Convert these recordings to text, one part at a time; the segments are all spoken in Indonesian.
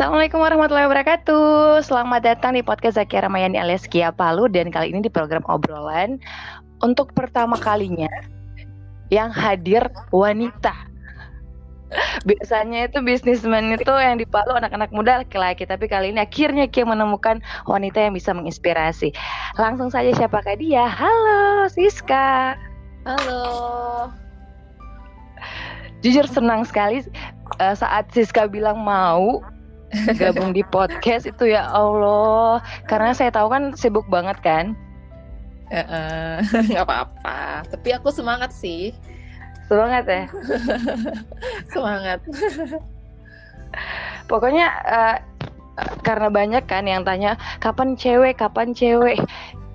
Assalamualaikum warahmatullahi wabarakatuh. Selamat datang di podcast Zakia Ramayani alias Kia Palu dan kali ini di program obrolan untuk pertama kalinya yang hadir wanita. Biasanya itu bisnismen itu yang di Palu anak-anak muda laki-laki, tapi kali ini akhirnya Kia menemukan wanita yang bisa menginspirasi. Langsung saja siapakah dia? Halo, Siska. Halo. Jujur senang sekali uh, saat Siska bilang mau gabung di podcast itu ya Allah. Karena saya tahu kan sibuk banget kan? Nggak uh, apa-apa. Tapi aku semangat sih. Semangat ya? Semangat. Pokoknya uh, karena banyak kan yang tanya kapan cewek? Kapan cewek?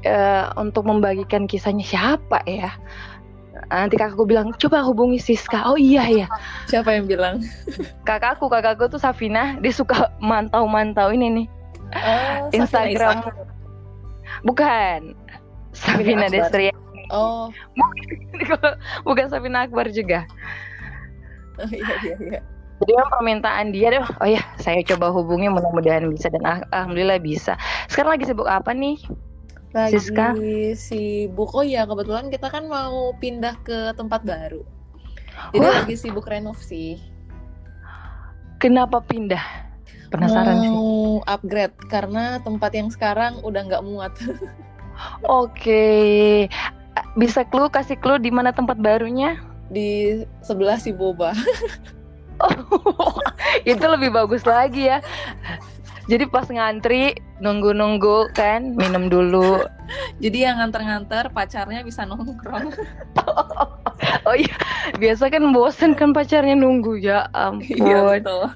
Uh, untuk membagikan kisahnya siapa ya nanti kakakku bilang coba hubungi Siska. Oh iya ya siapa yang bilang? Kakakku kakakku tuh Safina. Dia suka mantau-mantau ini nih. Oh, Instagram. Bukan. Safina Desri oh. Bukan Safina Akbar juga. Oh iya iya iya. Jadi kan permintaan dia deh, oh ya saya coba hubungi mudah-mudahan bisa dan alhamdulillah bisa. Sekarang lagi sibuk apa nih? Lagi Siska. sibuk. Oh ya kebetulan kita kan mau pindah ke tempat baru. Jadi Wah. lagi sibuk renov sih. Kenapa pindah? Penasaran mau sih upgrade karena tempat yang sekarang udah nggak muat. Oke. Bisa clue kasih clue di mana tempat barunya? Di sebelah si boba. Oh, itu lebih bagus lagi ya jadi pas ngantri nunggu-nunggu kan minum dulu. Jadi yang nganter-nganter pacarnya bisa nongkrong. oh iya, biasa kan bosen kan pacarnya nunggu ya ampun. Iya betul.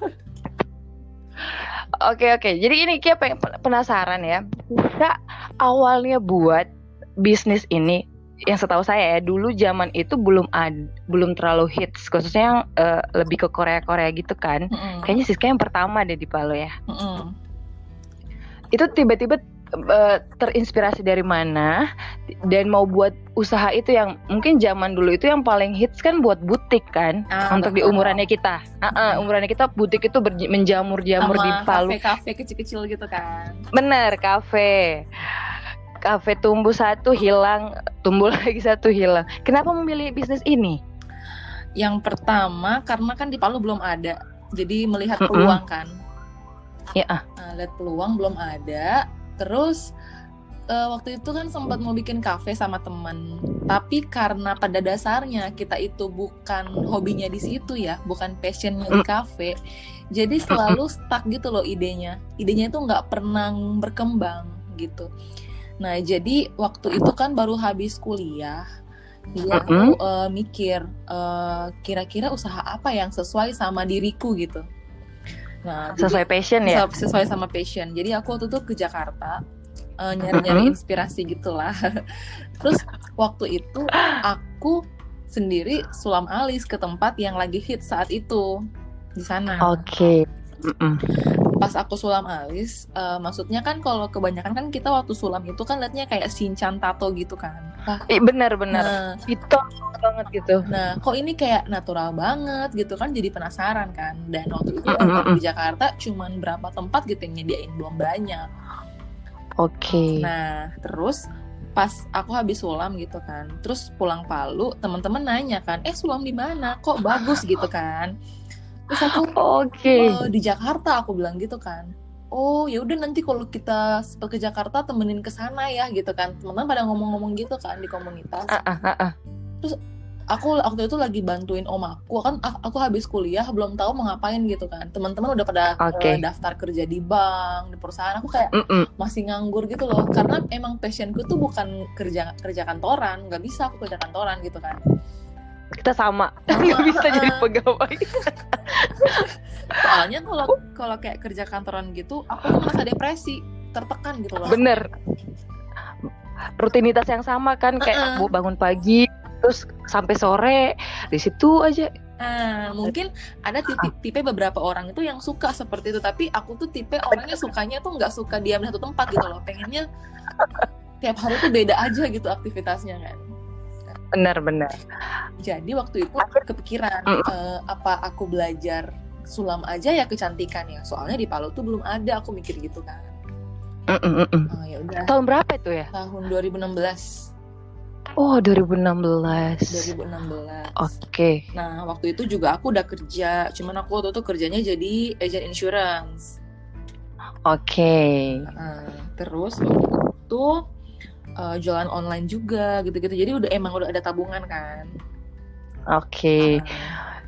Oke oke, jadi ini Kia penasaran ya. Kita awalnya buat bisnis ini yang setahu saya ya dulu zaman itu belum ad, belum terlalu hits. Khususnya yang uh, lebih ke Korea Korea gitu kan. Mm -hmm. kayaknya Siska yang pertama deh di Palu ya. Mm -hmm. itu tiba-tiba uh, terinspirasi dari mana? Dan mau buat usaha itu yang mungkin zaman dulu itu yang paling hits kan buat butik kan? Ah, untuk betul. di umurannya kita. Uh -uh, umurannya kita butik itu menjamur-jamur di Palu. kafe-kafe kecil-kecil gitu kan. Bener kafe kafe tumbuh satu hilang, tumbuh lagi satu hilang. Kenapa memilih bisnis ini? Yang pertama karena kan di Palu belum ada, jadi melihat peluang mm -mm. kan. Ya. Nah, lihat peluang belum ada. Terus uh, waktu itu kan sempat mau bikin kafe sama teman, tapi karena pada dasarnya kita itu bukan hobinya di situ ya, bukan passionnya di kafe, jadi selalu stuck gitu loh idenya. Idenya itu nggak pernah berkembang gitu. Nah, jadi waktu itu kan baru habis kuliah, dia aku uh, mikir uh, kira-kira usaha apa yang sesuai sama diriku gitu. Nah, sesuai jadi, passion ya. Sesuai sama passion. Jadi aku waktu itu ke Jakarta uh, nyari-nyari inspirasi gitulah. Terus waktu itu aku sendiri sulam alis ke tempat yang lagi hit saat itu di sana. Oke. Okay pas aku sulam alis uh, maksudnya kan kalau kebanyakan kan kita waktu sulam itu kan liatnya kayak sinchan tato gitu kan. Ah. bener bener. nah, itu banget gitu. Nah kok ini kayak natural banget gitu kan jadi penasaran kan. Dan waktu itu mm -hmm. di Jakarta cuman berapa tempat gitu yang nyediain belum banyak. Oke. Okay. nah terus pas aku habis sulam gitu kan terus pulang Palu teman-teman nanya kan eh sulam di mana? Kok bagus gitu kan terus aku oke okay. oh, di Jakarta aku bilang gitu kan oh ya udah nanti kalau kita ke Jakarta temenin ke sana ya gitu kan teman-teman pada ngomong-ngomong gitu kan di komunitas uh, uh, uh, uh. terus aku waktu itu lagi bantuin om aku kan aku habis kuliah belum tahu mau ngapain gitu kan teman-teman udah pada okay. uh, daftar kerja di bank di perusahaan aku kayak mm -mm. masih nganggur gitu loh karena emang passionku tuh bukan kerja kerja kantoran nggak bisa aku kerja kantoran gitu kan kita sama. Nggak bisa jadi pegawai. Soalnya kalau kalau kayak kerja kantoran gitu aku tuh merasa depresi tertekan gitu loh. Bener. Rutinitas yang sama kan kayak uh -uh. bangun pagi terus sampai sore di situ aja. Nah, mungkin ada tipe, tipe beberapa orang itu yang suka seperti itu, tapi aku tuh tipe orangnya sukanya tuh nggak suka diam di satu tempat gitu loh. Pengennya tiap hari tuh beda aja gitu aktivitasnya kan benar-benar jadi waktu itu kepikiran mm. uh, apa aku belajar sulam aja ya kecantikan ya soalnya di Palu tuh belum ada aku mikir gitu kan Mm, mm, oh, ya udah Tahun berapa itu ya? tahun 2016 Oh 2016. 2016 Oke. nah waktu itu juga aku udah kerja cuman aku waktu itu kerjanya jadi agent insurance Oke. Nah, terus waktu itu eh, jualan online juga gitu-gitu jadi udah emang udah ada tabungan kan Oke. Nah,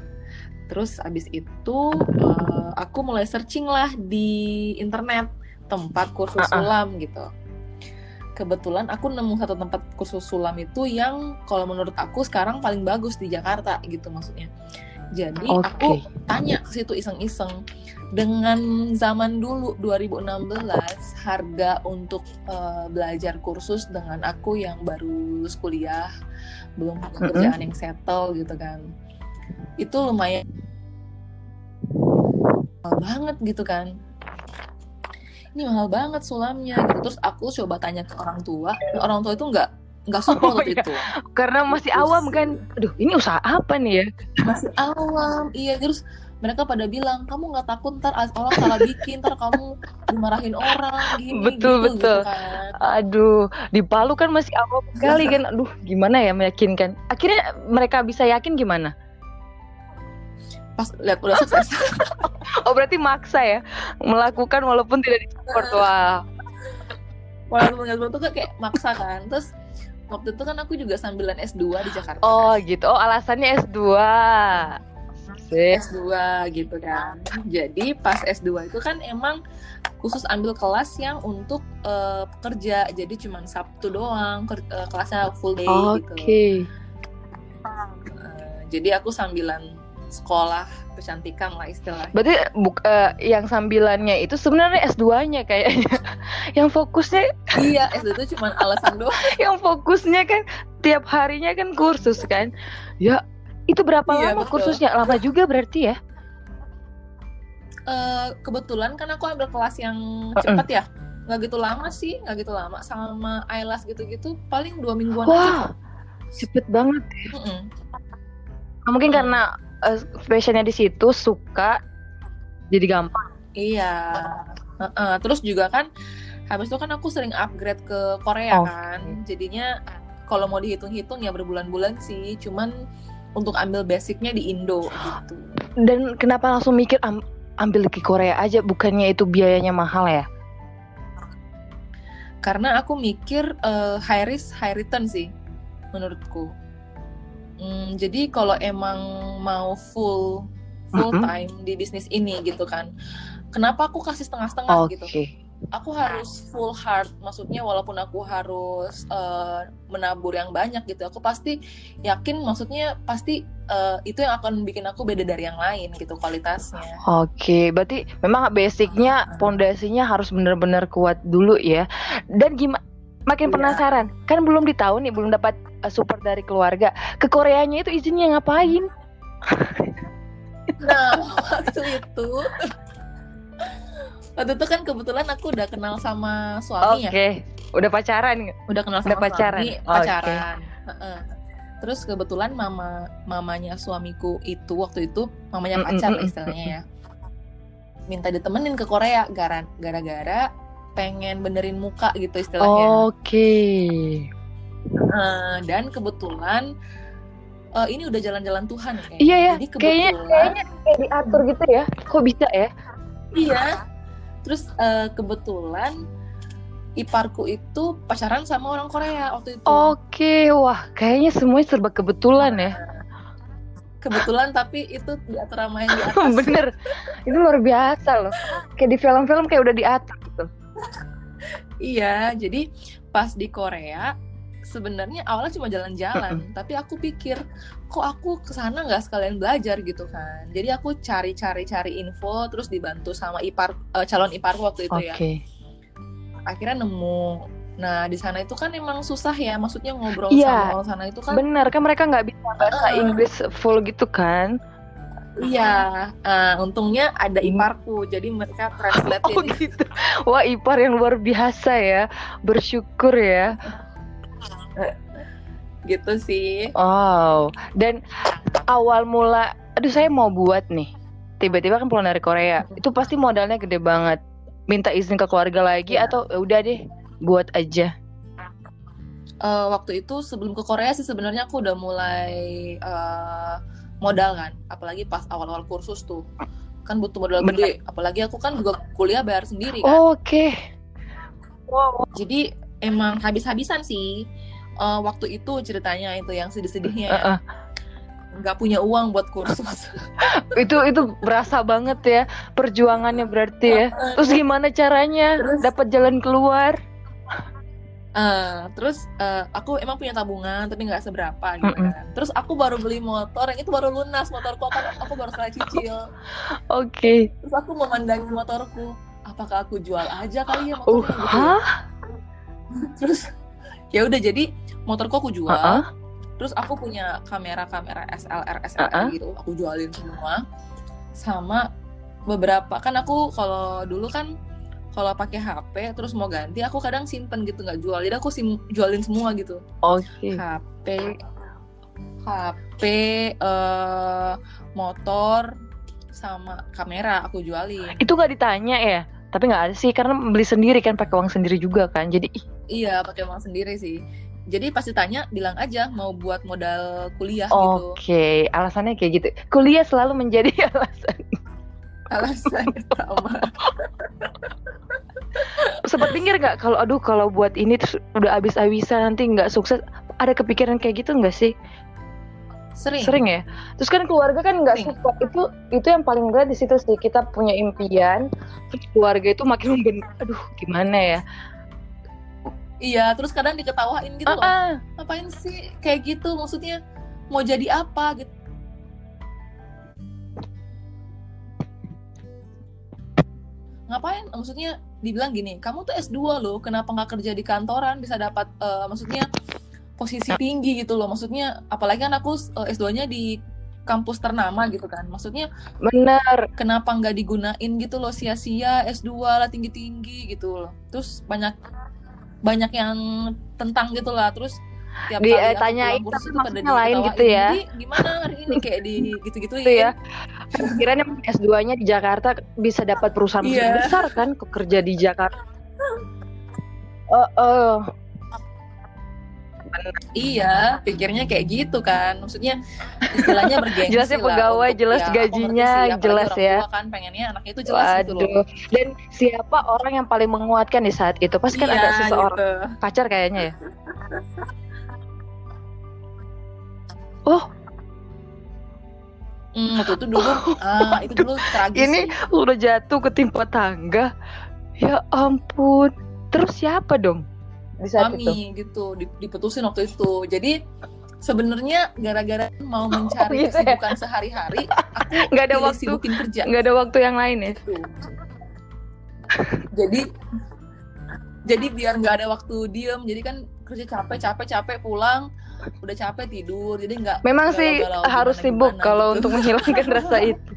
terus abis itu eh, aku mulai searching lah di internet tempat kursus Ah, ah. sulam gitu. Kebetulan aku nemu satu tempat kursus sulam itu yang kalau menurut aku sekarang paling bagus di Jakarta gitu maksudnya. Jadi Oke. aku tanya ke situ iseng-iseng dengan zaman dulu 2016 harga untuk eh, belajar kursus dengan aku yang baru lulus kuliah belum punya Mm-mm. kerjaan yang settle gitu kan itu lumayan mahal banget gitu kan ini mahal banget sulamnya gitu terus aku coba tanya ke orang tua orang tua itu nggak nggak support Oh, iya. itu Karena masih Terus- awam kan. Aduh, ini usaha apa nih ya? masih awam iya terus mereka pada bilang kamu nggak takut ntar orang salah bikin ntar kamu dimarahin orang gini Betul, gitu, betul. gitu kan Aduh, di Palu kan masih awam sekali kan. Aduh, gimana ya meyakinkan? Akhirnya mereka bisa yakin gimana? pas lihat udah sukses Oh, berarti maksa ya melakukan walaupun tidak disupport. Wah. walaupun nggak tuh kayak maksa kan terus waktu itu kan aku juga sambilan S2 di Jakarta Oh, gitu. Oh, alasannya S2. Sip. S2 gitu kan. Jadi pas S2 itu kan emang khusus ambil kelas yang untuk eh, pekerja. Jadi cuma Sabtu doang ker- eh, kelasnya full day Oke. gitu. Eh, jadi aku sambilan sekolah kecantikan lah istilahnya. Berarti buk, eh, yang sambilannya itu sebenarnya S2-nya kayaknya. yang fokusnya iya, S2 itu cuma alasan doang. yang fokusnya kan tiap harinya kan kursus kan. Ya, itu berapa Iya, lama betul. kursusnya? Lama juga berarti ya? Eh, kebetulan kan aku ambil kelas yang cepat ya. Nggak gitu lama sih, nggak gitu lama. Sama IELTS gitu-gitu paling dua mingguan aja. Wah, cepet banget. Mm-mm. Nah, Mungkin Hmm. karena passionnya di situ suka jadi gampang. Iya. Heeh. Terus juga kan habis itu kan aku sering upgrade ke Korea Oke. kan. Jadinya kalau mau dihitung-hitung ya berbulan-bulan sih. Cuman untuk ambil basicnya di Indo gitu. Dan kenapa langsung mikir am- ambil ke Korea aja bukannya itu biayanya mahal ya? Karena aku mikir eh, high risk high return sih menurutku. Hmm, jadi kalau emang mau full full time di bisnis ini gitu kan. Kenapa aku kasih setengah-setengah Oke. gitu? Aku harus full heart maksudnya walaupun aku harus eh, menabur yang banyak gitu aku pasti yakin maksudnya pasti eh, itu yang akan bikin aku beda dari yang lain gitu kualitasnya Oke, berarti memang basicnya, pondasinya harus benar-benar kuat dulu ya. Dan gimana? Iya. Makin penasaran, kan belum ditahu nih, belum dapat uh, support dari keluarga. Ke Koreanya itu izinnya ngapain? nah waktu itu waktu itu kan kebetulan aku udah kenal sama suami Oke, ya udah pacaran udah kenal Udah sama pacaran? suami Oke. pacaran Heeh. terus kebetulan mama mamanya suamiku itu waktu itu mamanya pacar mm, lah mm, istilahnya ya minta ditemenin ke Korea gara- gara-gara pengen benerin muka gitu istilahnya Oke. Eh, dan kebetulan eh, ini udah jalan-jalan Tuhan kayaknya. Iya ya, Jadi kayaknya kebetulan kayaknya kayak diatur gitu ya. Kok bisa ya? iya. Terus eh, kebetulan iparku itu pacaran sama orang Korea waktu itu. Oke, wah, kayaknya semuanya serba kebetulan ya. Kebetulan tapi itu sama yang di atas. Bener, itu luar biasa loh. Kayak di film-film kayak udah diatur gitu. Iya, jadi pas di Korea sebenarnya awalnya cuma jalan-jalan, tapi aku pikir kok aku ke sana nggak sekalian belajar gitu kan. Jadi aku cari-cari cari info, terus dibantu sama ipar eh, calon iparku waktu itu ya. Oke. Akhirnya nemu. Nah di sana itu kan emang susah ya, maksudnya ngobrol Iya. sama orang sana itu kan. Bener kan mereka nggak bisa bahasa Heeh. Inggris full gitu kan? Iya, Nah, untungnya ada iparku, jadi mereka translate Oh gitu. Wah ipar yang luar biasa ya. Bersyukur ya. gitu sih. Wow. Dan awal mula, aduh saya mau buat nih. Tiba-tiba kan pulang dari Korea. Itu pasti modalnya gede banget. Minta izin ke keluarga lagi Iya. atau "Ya udah deh buat aja. Eh, waktu itu sebelum ke Korea sih sebenarnya aku udah mulai eh, modal kan. Apalagi pas awal-awal kursus tuh. Kan butuh modal Bener. gede apalagi aku kan juga kuliah bayar sendiri kan. Oke. Wow jadi emang habis-habisan sih Eh, waktu itu ceritanya itu yang sedih-sedihnya ya Heeh. nggak punya uang buat kursus itu itu berasa banget ya perjuangannya berarti ya terus gimana caranya dapat jalan keluar Eh, terus eh, aku emang punya tabungan tapi nggak seberapa gitu kan. Terus aku baru beli motor yang itu baru lunas motorku kan aku baru selesai cicil. oke Terus aku memandangi motorku, apakah aku jual aja kali ya uh motornya gitu. ya. hah Terus ya udah jadi motorku aku jual. Heeh. Terus aku punya kamera-kamera SLR SLR Heeh. gitu, aku jualin semua. Sama beberapa kan aku kalau dulu kan kalau pakai HP terus mau ganti aku kadang simpen gitu nggak jual jadi aku sim jualin semua gitu oke HP HP eh, motor sama kamera aku jualin itu nggak ditanya ya tapi nggak ada sih karena beli sendiri kan pakai uang sendiri juga kan jadi ih, iya pakai uang sendiri sih. Jadi pasti tanya bilang aja mau buat modal kuliah oke gitu alasannya kayak gitu. Kuliah selalu menjadi alasan. Alasan sama. Sempat pikir nggak kalau aduh kalau buat ini terus udah habis-habisan nanti nggak sukses. Ada kepikiran kayak gitu nggak sih? Sering. Sering ya? Terus kan keluarga kan nggak support itu itu yang paling berat di situ sih. Kita punya impian terus keluarga itu makin memben aduh gimana ya iya terus kadang diketawain gitu loh. Ah. ngapain sih kayak gitu? Maksudnya mau jadi apa gitu? Ngapain? Maksudnya dibilang gini kamu tuh S2 loh kenapa nggak kerja di kantoran? Bisa dapat eh, maksudnya posisi tinggi gitu loh. Maksudnya apalagi kan aku eh, S2-nya di kampus ternama gitu kan. Maksudnya benar kenapa nggak digunain gitu loh? Sia-sia S2 lah tinggi-tinggi gitu loh. Terus banyak banyak yang tentang gitu lah terus tiap Di- kali eh, aku pulang kursus tapi itu pada maksudnya lain gitu ya. jadi gimana hari ini kayak di gitu-gitu itu ya pikirannya S2-nya di Jakarta bisa dapat perusahaan Iya. besar kan kerja di Jakarta oh, oh. Iya pikirnya kayak gitu kan maksudnya istilahnya bergengsi Jelasnya lah pegawai, untuk- jelas ya, gajinya, sih, jelas ya. kan pengennya anaknya itu jelas gitu loh Waduh. Dan siapa orang yang paling menguatkan di saat itu? Pasti kan Iya, ada seseorang gitu. pacar kayaknya ya. Oh, Hmm, waktu itu dulu ah itu dulu tragis Ini sih. udah jatuh ketimpa tangga. Ya ampun. Terus siapa dong di saat itu? mami gitu di- diputusin waktu itu jadi sebenarnya gara-gara mau mencari gitu ya? kesibukan sehari-hari aku Nggak ada waktu. sibukin kerja Nggak ada waktu yang lain ya? gitu. jadi jadi biar nggak ada waktu diem jadi kan kerja capek capek capek pulang udah capek tidur jadi nggak Memang sih galau-galau harus sibuk kalau gitu. untuk menghilangkan rasa itu.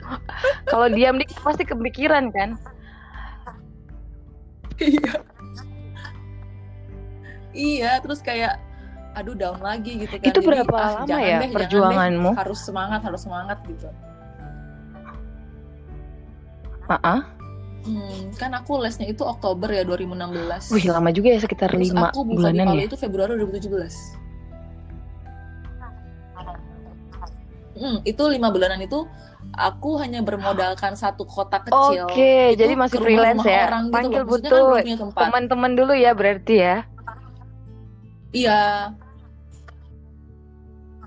Kalau diam di pasti kepikiran kan? iya iya terus kayak aduh down lagi gitu kan Itu Jadi, berapa ah, lama ya deh, perjuanganmu? deh. harus semangat harus semangat gitu Heeh. Hmm, kan aku lesnya itu Oktober ya 2016. Wih, lama juga ya sekitar Terus lima aku buka di bulanan Palu ya. itu Februari 2017. Hmm, itu lima bulanan itu aku hanya bermodalkan satu kotak kecil. Oke, Itu jadi masih freelance ya. orang gitu Panggil kan butuh tempat. teman-teman dulu ya berarti ya. Iya.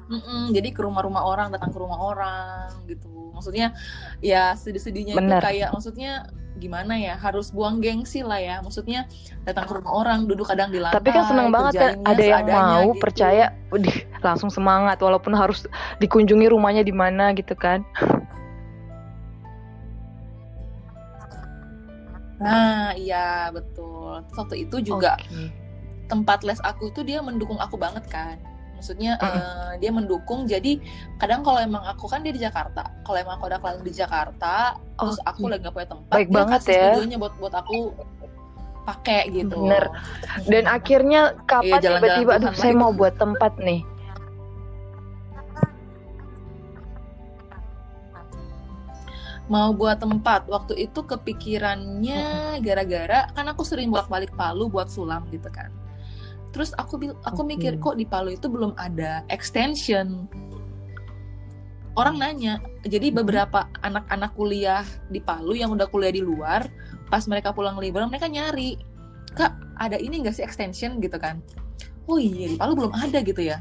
Mm-mm, jadi ke rumah-rumah orang, datang ke rumah orang gitu. Maksudnya ya sedih-sedihnya itu Bener. kayak maksudnya gimana ya harus buang gengsi lah ya maksudnya datang ke rumah orang duduk kadang di lantai Tapi kan seneng banget kan ada yang mau gitu. percaya, Udih, langsung semangat walaupun harus dikunjungi rumahnya di mana gitu kan. nah iya betul Terus waktu itu juga Oke. Tempat les aku tuh dia mendukung aku banget kan maksudnya eh, dia mendukung jadi kadang kalau emang aku kan dia di Jakarta kalau emang aku ada klien di Jakarta terus Oke. aku lagi gak punya tempat Baik dia banget kasih ya. studionya buat buat aku pakai gitu Bener. Dan akhirnya kapan Iya, tiba-tiba aduh Tuhan saya mau tuh." buat tempat nih. mau buat tempat waktu itu kepikirannya gara-gara kan aku sering bolak-balik Palu buat sulam gitu kan terus aku aku mikir kok di Palu itu belum ada extension? Orang nanya. Jadi beberapa anak-anak kuliah di Palu yang udah kuliah di luar pas mereka pulang liburan mereka nyari kak ada ini nggak sih extension? Gitu kan. Oh iya di Palu belum ada gitu ya.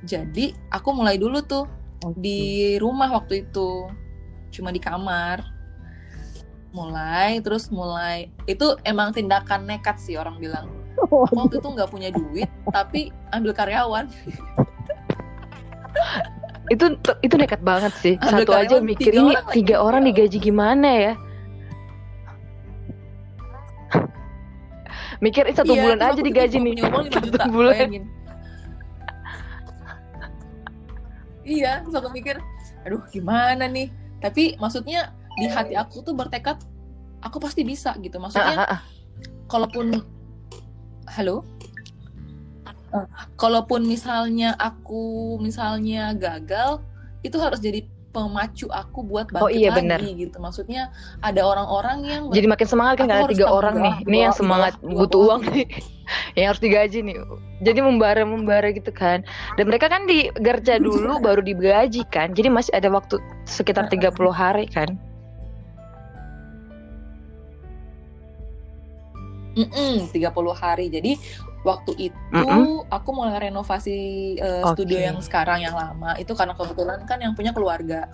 Jadi aku mulai dulu tuh di rumah waktu itu. Cuma di kamar. Mulai terus mulai. Itu emang tindakan nekat sih orang bilang waktu itu nggak punya duit tapi ambil karyawan. Itu itu nekat banget sih. Ambil satu aja mikir tiga ini orang tiga orang digaji gimana ya? Mikir "Ih, satu Iya, bulan terus aja digaji nih. punya uang 5 satu juta, bulan. bayangin. iya terus aku mikir aduh gimana nih? Tapi maksudnya di hati aku tuh bertekad aku pasti bisa gitu. Ah, maksudnya ah, ah. kalaupun halo? Eh, kalaupun misalnya aku misalnya gagal itu harus jadi pemacu aku buat bangkit Oh iya, lagi benar. gitu. Maksudnya ada orang-orang yang jadi makin semangat kan karena tiga orang nih. Ini yang di semangat di butuh uang nih. Yang harus digaji nih. Jadi membara membara gitu kan. Dan mereka kan di kerja dulu baru digaji kan. Jadi masih ada waktu sekitar 30 hari kan Mm-mm, 30 hari. Jadi waktu itu Mm-mm. aku mulai renovasi eh, Oke. studio yang sekarang yang lama. Itu karena kebetulan kan yang punya keluarga.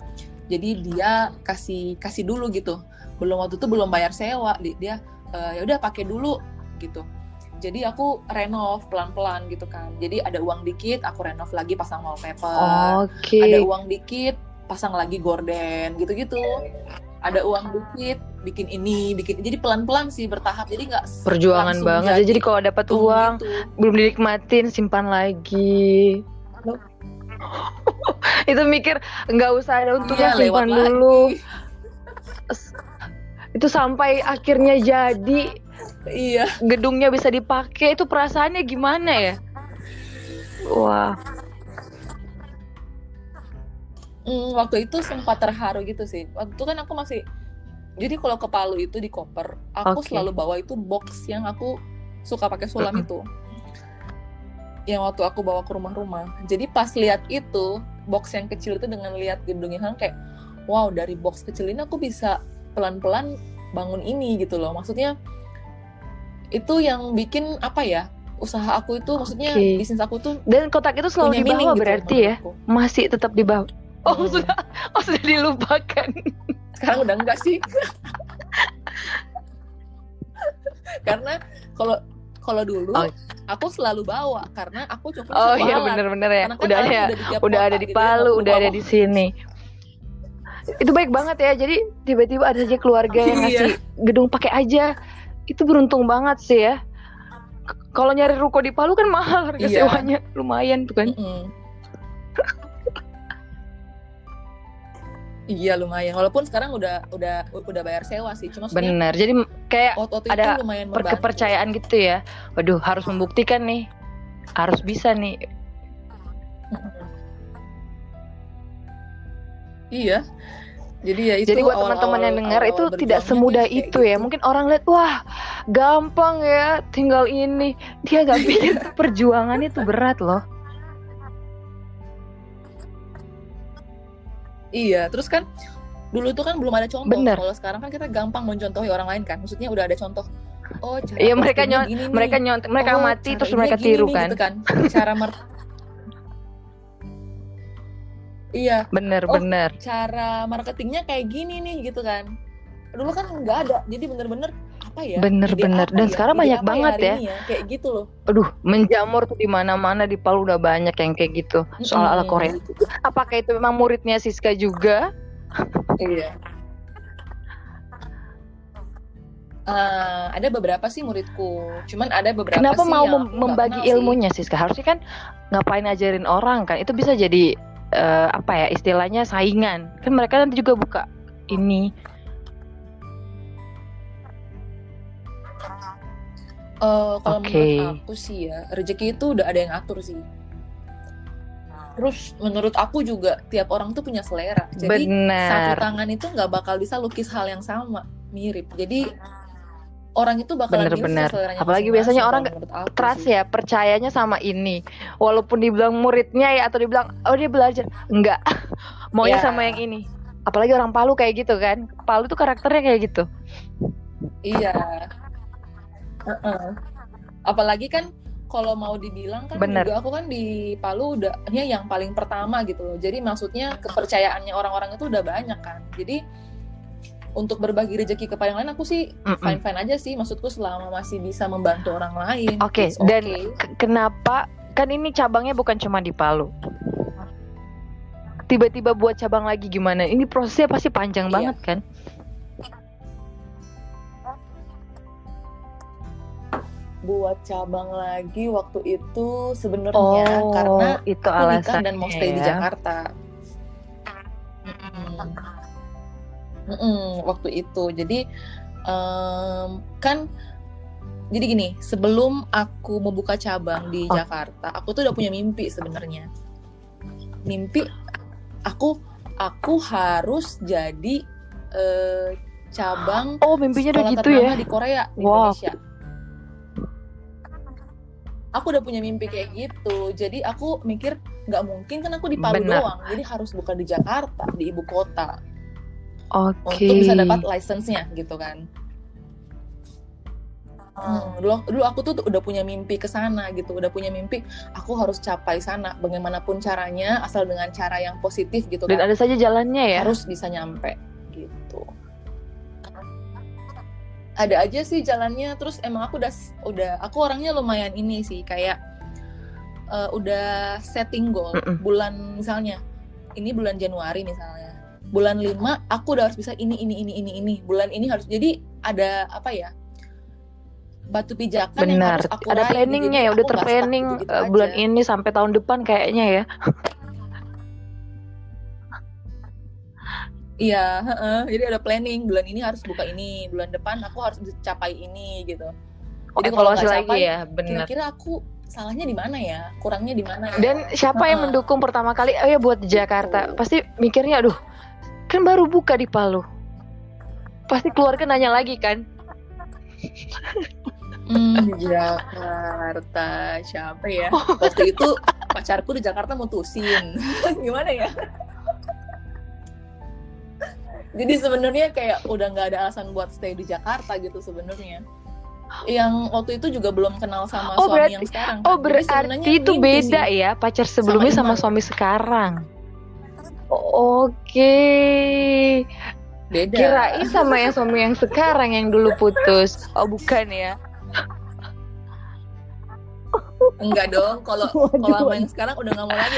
Jadi dia kasih kasih dulu gitu. Belum waktu itu belum bayar sewa. Di- Dia eh, ya udah pakai dulu gitu. Jadi aku renov pelan-pelan gitu kan. Jadi ada uang dikit, aku renov lagi pasang wallpaper. oke Ada uang dikit, pasang lagi gorden gitu-gitu. Ada uang dikit, bikin ini, bikin jadi pelan-pelan sih bertahap. Jadi nggak perjuangan banget jadi jadi kalau dapat uang gitu. belum dinikmatin simpan lagi itu mikir nggak usah ada untungnya lewat simpan dulu itu sampai akhirnya jadi Iya. gedungnya bisa dipakai itu perasaannya gimana ya wah Mm, waktu itu sempat terharu gitu sih. Waktu itu kan aku masih jadi kalau ke Palu itu di koper, aku Oke. selalu bawa itu box yang aku suka pakai sulam itu. Yang waktu aku bawa ke rumah-rumah. Jadi pas lihat itu, box yang kecil itu dengan lihat gedungnya kan kayak wow, dari box kecil ini aku bisa pelan-pelan bangun ini gitu loh. Maksudnya itu yang bikin apa ya? Usaha aku itu maksudnya Oke. bisnis aku tuh dan kotak itu selalu di bawah gitu berarti ya menurutku. masih tetap di bawah oh Hmm. sudah oh sudah dilupakan sekarang udah enggak sih karena kalau kalau dulu Oh. aku selalu bawa karena aku cuma oh iya bener-bener ya Karena kan udah di tiap udah ada di gitu, Palu udah ada di sini itu baik banget ya jadi tiba-tiba ada saja keluarga yang Iya. ngasih gedung pakai aja itu beruntung banget sih ya kalau nyari ruko di Palu kan mahal harga Iya. sewanya lumayan tuh kan bawa. Mm-mm. Iya lumayan walaupun sekarang udah udah udah bayar sewa sih cuma bener jadi kayak waktu ada lumayan per- membantu. kepercayaan gitu ya waduh harus membuktikan nih harus bisa nih iya jadi ya itu Jadi buat teman-teman yang dengar itu tidak semudah itu ya. gitu. Mungkin orang lihat wah gampang ya tinggal ini. Dia nggak pikir perjuangan itu berat loh. Iya, terus kan dulu tuh kan belum ada contoh. Bener. Kalau sekarang kan kita gampang mencontohi orang lain kan. Maksudnya udah ada contoh. Oh, cara Iya, mereka postingnya nyont- gini. Mereka nyont mereka Oh, mati terus mereka tiru kan. Gitu kan. Cara mer- Iya, Bener Oh, bener. cara marketingnya kayak gini nih gitu kan. Dulu kan nggak ada. Jadi bener-bener apa ya? Bener, ide bener. apa Dan ya? sekarang Ide banyak apa banget ya. ini Kayak gitu loh. Aduh, menjamur tuh di mana-mana di Palu udah banyak yang kayak gitu. Soal ala. Korea. Apakah itu memang muridnya Siska juga? Iya. Eh, ada beberapa sih muridku, cuman ada beberapa Kenapa sih mau yang mem- membagi kenal sih. ilmunya Siska? Harusnya kan ngapain ajarin orang kan? Itu bisa jadi eh, apa ya istilahnya saingan. Kan mereka nanti juga buka ini. Eh, kalau Oke. menurut aku sih ya rezeki itu udah ada yang atur sih. terus menurut aku juga tiap orang tuh punya selera jadi satu Benar. tangan itu nggak bakal bisa lukis hal yang sama mirip jadi orang itu bakalan milih Bener-bener. seleranya Apalagi biasanya orang Trust sih. ya, percayanya sama ini. Walaupun dibilang muridnya ya atau dibilang oh dia belajar, enggak. Maunya Ya. sama yang ini. Apalagi orang Palu kayak gitu kan. Palu tuh karakternya kayak gitu. iya Heeh. apalagi kan kalau mau dibilang kan Bener. juga aku kan di Palu udah ya yang paling pertama gitu loh jadi maksudnya kepercayaannya orang-orang itu udah banyak kan jadi untuk berbagi rezeki kepada yang lain aku sih Mm-mm. fine fine aja sih maksudku selama masih bisa membantu orang lain Oke, dan okay. K- kenapa kan ini cabangnya bukan cuma di Palu. Tiba-tiba buat cabang lagi gimana? Ini prosesnya pasti panjang Iya. banget kan? Buat cabang lagi waktu itu sebenarnya karena Oh, itu aku nikah dan mau stay di ya. Jakarta. Mm-mm. Mm-mm, waktu itu, jadi em, kan, jadi gini, sebelum aku mau buka cabang di Oh. Jakarta, aku tuh udah punya mimpi sebenarnya. Mimpi aku aku harus jadi eh, cabang Oh, mimpinya udah gitu ya. di Korea di Wow. Indonesia. Aku udah punya mimpi kayak gitu, jadi aku mikir nggak mungkin kan aku di Palu Benar. doang, jadi harus buka di Jakarta di ibu kota Oke. untuk bisa dapat license-nya gitu kan. Hmm, dulu, dulu aku tuh udah punya mimpi ke sana gitu, udah punya mimpi aku harus capai sana bagaimanapun caranya asal dengan cara yang positif gitu Dan kan. ada saja jalannya ya. Harus bisa nyampe gitu. Ada aja sih jalannya terus emang aku udah udah aku orangnya lumayan ini sih kayak eh, udah setting goal Mm-mm. bulan misalnya ini bulan Januari misalnya. Bulan 5 aku udah harus bisa ini ini ini ini ini. Bulan ini harus jadi ada apa ya? batu pijakan yang Benar. harus aku Ada raih. planningnya ya, udah terplanning gitu-gitu eh, aja. bulan ini sampai tahun depan kayaknya ya. Iya, heeh. jadi ada planning bulan ini harus buka ini, bulan depan aku harus capai ini gitu. Jadi kalau nggak lagi capai, ya, kira-kira aku salahnya di mana ya, kurangnya di mana ya? Dan siapa yang Heeh. mendukung pertama kali? Oh ya buat Jakarta. Gitu. Pasti mikirnya, aduh, kan baru buka di Palu. Pasti keluarga nanya lagi kan? Hmm, di Jakarta siapa ya? Waktu itu pacarku di Jakarta mutusin. Gimana ya? Jadi sebenarnya kayak udah nggak ada alasan buat stay di Jakarta gitu sebenarnya. Yang waktu itu juga belum kenal sama Oh, suami berarti- yang sekarang. Oh kan. Jadi berarti itu beda sih. ya pacar sebelumnya sama, Iman. suami sekarang. Oke, Beda. kirain sama yang suami yang sekarang yang dulu putus. Oh bukan ya? Enggak dong. Kalau kalau sama yang sekarang udah nggak mau lagi.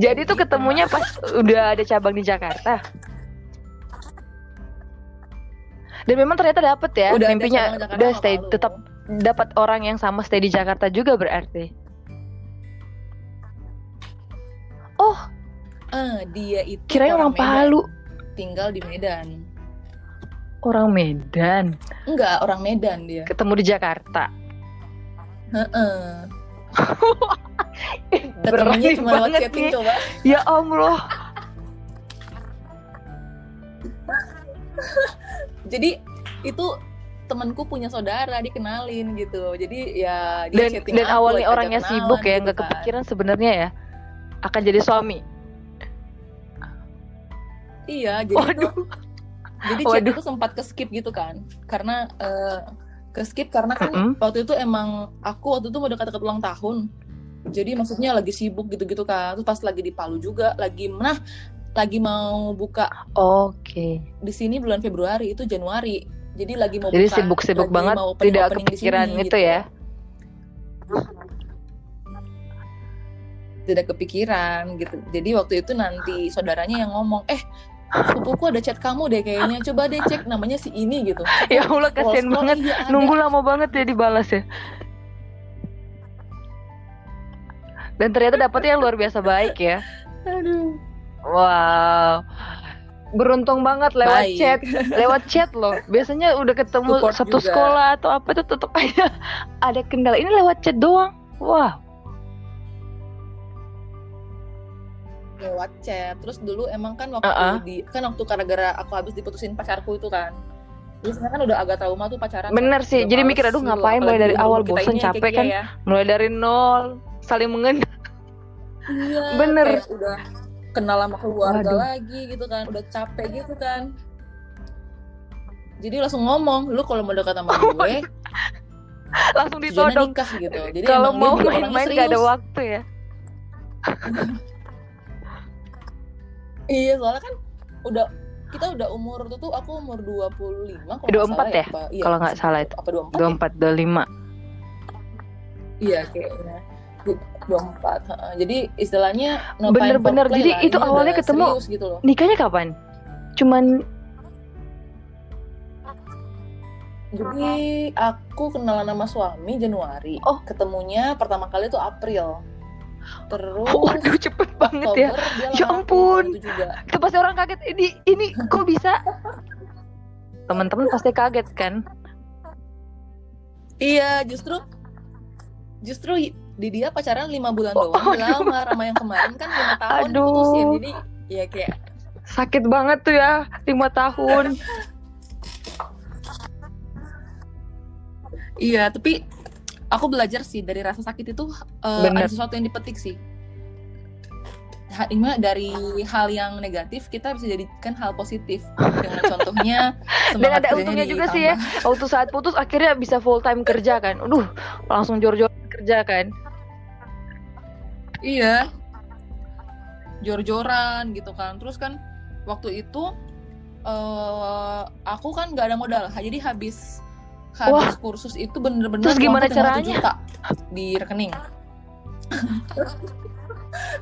Jadi tuh ketemunya pas udah ada cabang di Jakarta. Dan memang ternyata dapet ya Udah mimpinya udah stay Palu. tetap dapat orang yang sama stay di Jakarta juga berarti. Oh, Eh, dia itu kirain orang, Medan, Palu, tinggal di Medan. orang Medan, Enggak, orang Medan dia. ketemu di Jakarta. Heeh. Berani Ketemunya cuma lewat chatting nih. coba. Ya Allah. Jadi itu temanku punya saudara dikenalin gitu. Jadi ya dia Dan chatting dan aku, awalnya orangnya sibuk ya, gitu nggak kan. kepikiran sebenarnya ya akan jadi suami. Iya, jadi itu Waduh. jadi chat Waduh. itu sempat ke skip gitu kan. Karena eh, ke skip karena kan Mm-mm. waktu itu emang aku waktu itu mau dekat-dekat ulang tahun. Jadi maksudnya lagi sibuk gitu-gitu kan. Terus pas lagi di Palu juga lagi nah lagi mau buka Oke. di sini bulan Februari itu Januari. Jadi lagi mau Jadi buka sibuk-sibuk banget, mau opening- tidak opening kepikiran sini, itu gitu. ya. Tidak kepikiran gitu. Jadi waktu itu nanti saudaranya yang ngomong, "Eh, sepupuku ada chat kamu deh kayaknya. Coba deh cek namanya si ini gitu." Ya Allah kasihan banget. iya. Nunggu lama banget ya dibalas ya. Dan ternyata dapetnya yang luar biasa baik ya. Aduh. Wow. Beruntung banget lewat Baik. chat, lewat chat loh. Biasanya udah ketemu Support satu juga. sekolah atau apa itu tetap aja ada kendala. Ini lewat chat doang. Wah. lewat chat terus dulu emang kan waktu Uh-uh. di kan waktu gara-gara aku habis diputusin pacarku itu kan Terus kan udah agak trauma tuh pacaran Bener kan. sih, Udah jadi mikir, aduh, loh. ngapain, mulai dari awal bosen, ya, capek kan. ya. mulai dari nol saling mengenal Iya, Bener. kayak udah kenal sama keluarga Waduh. lagi gitu kan, udah capek gitu kan. Jadi langsung ngomong, lu kalau mau dekat sama Oh gue, langsung ditodong nikah gitu. Jadi kalau mau main-main gak ada waktu ya Iya, soalnya kan udah kita udah umur tuh tuh aku umur 25 kalau nggak 24 salah ya? Apa, iya, Kalau nggak salah itu. Apa 24? 24 25 ya? Iya, kayaknya. 24. heeh. Jadi istilahnya no Bener-bener. Jadi lah. itu Ini awalnya ketemu serius gitu loh. nikahnya kapan cuman Jadi aku kenalan sama suami Januari. Oh. Ketemunya pertama kali tuh April. Terus waduh cepet banget ya Oktober Ya lamaran ampun. itu juga. itu pasti orang kaget ini ini kok bisa teman-teman pasti kaget kan Iya, justru justru di dia pacaran lima bulan Oh, doang, aduh. lama. Sama yang kemarin kan lima tahun Aduh. diputusin. Jadi ya kayak sakit banget tuh ya lima tahun iya, tapi aku belajar sih dari rasa sakit itu Bener. ada sesuatu yang dipetik sih. Ini dari hal yang negatif kita bisa jadikan hal positif dengan contohnya dan ada untungnya juga sih ya waktu saat putus akhirnya bisa full time kerja kan aduh langsung jor-jor kerja kan Iya. Jor-joran gitu kan. Terus kan waktu itu eh aku kan nggak ada modal. Jadi habis habis kursus itu bener-bener Terus gimana caranya? juta di rekening.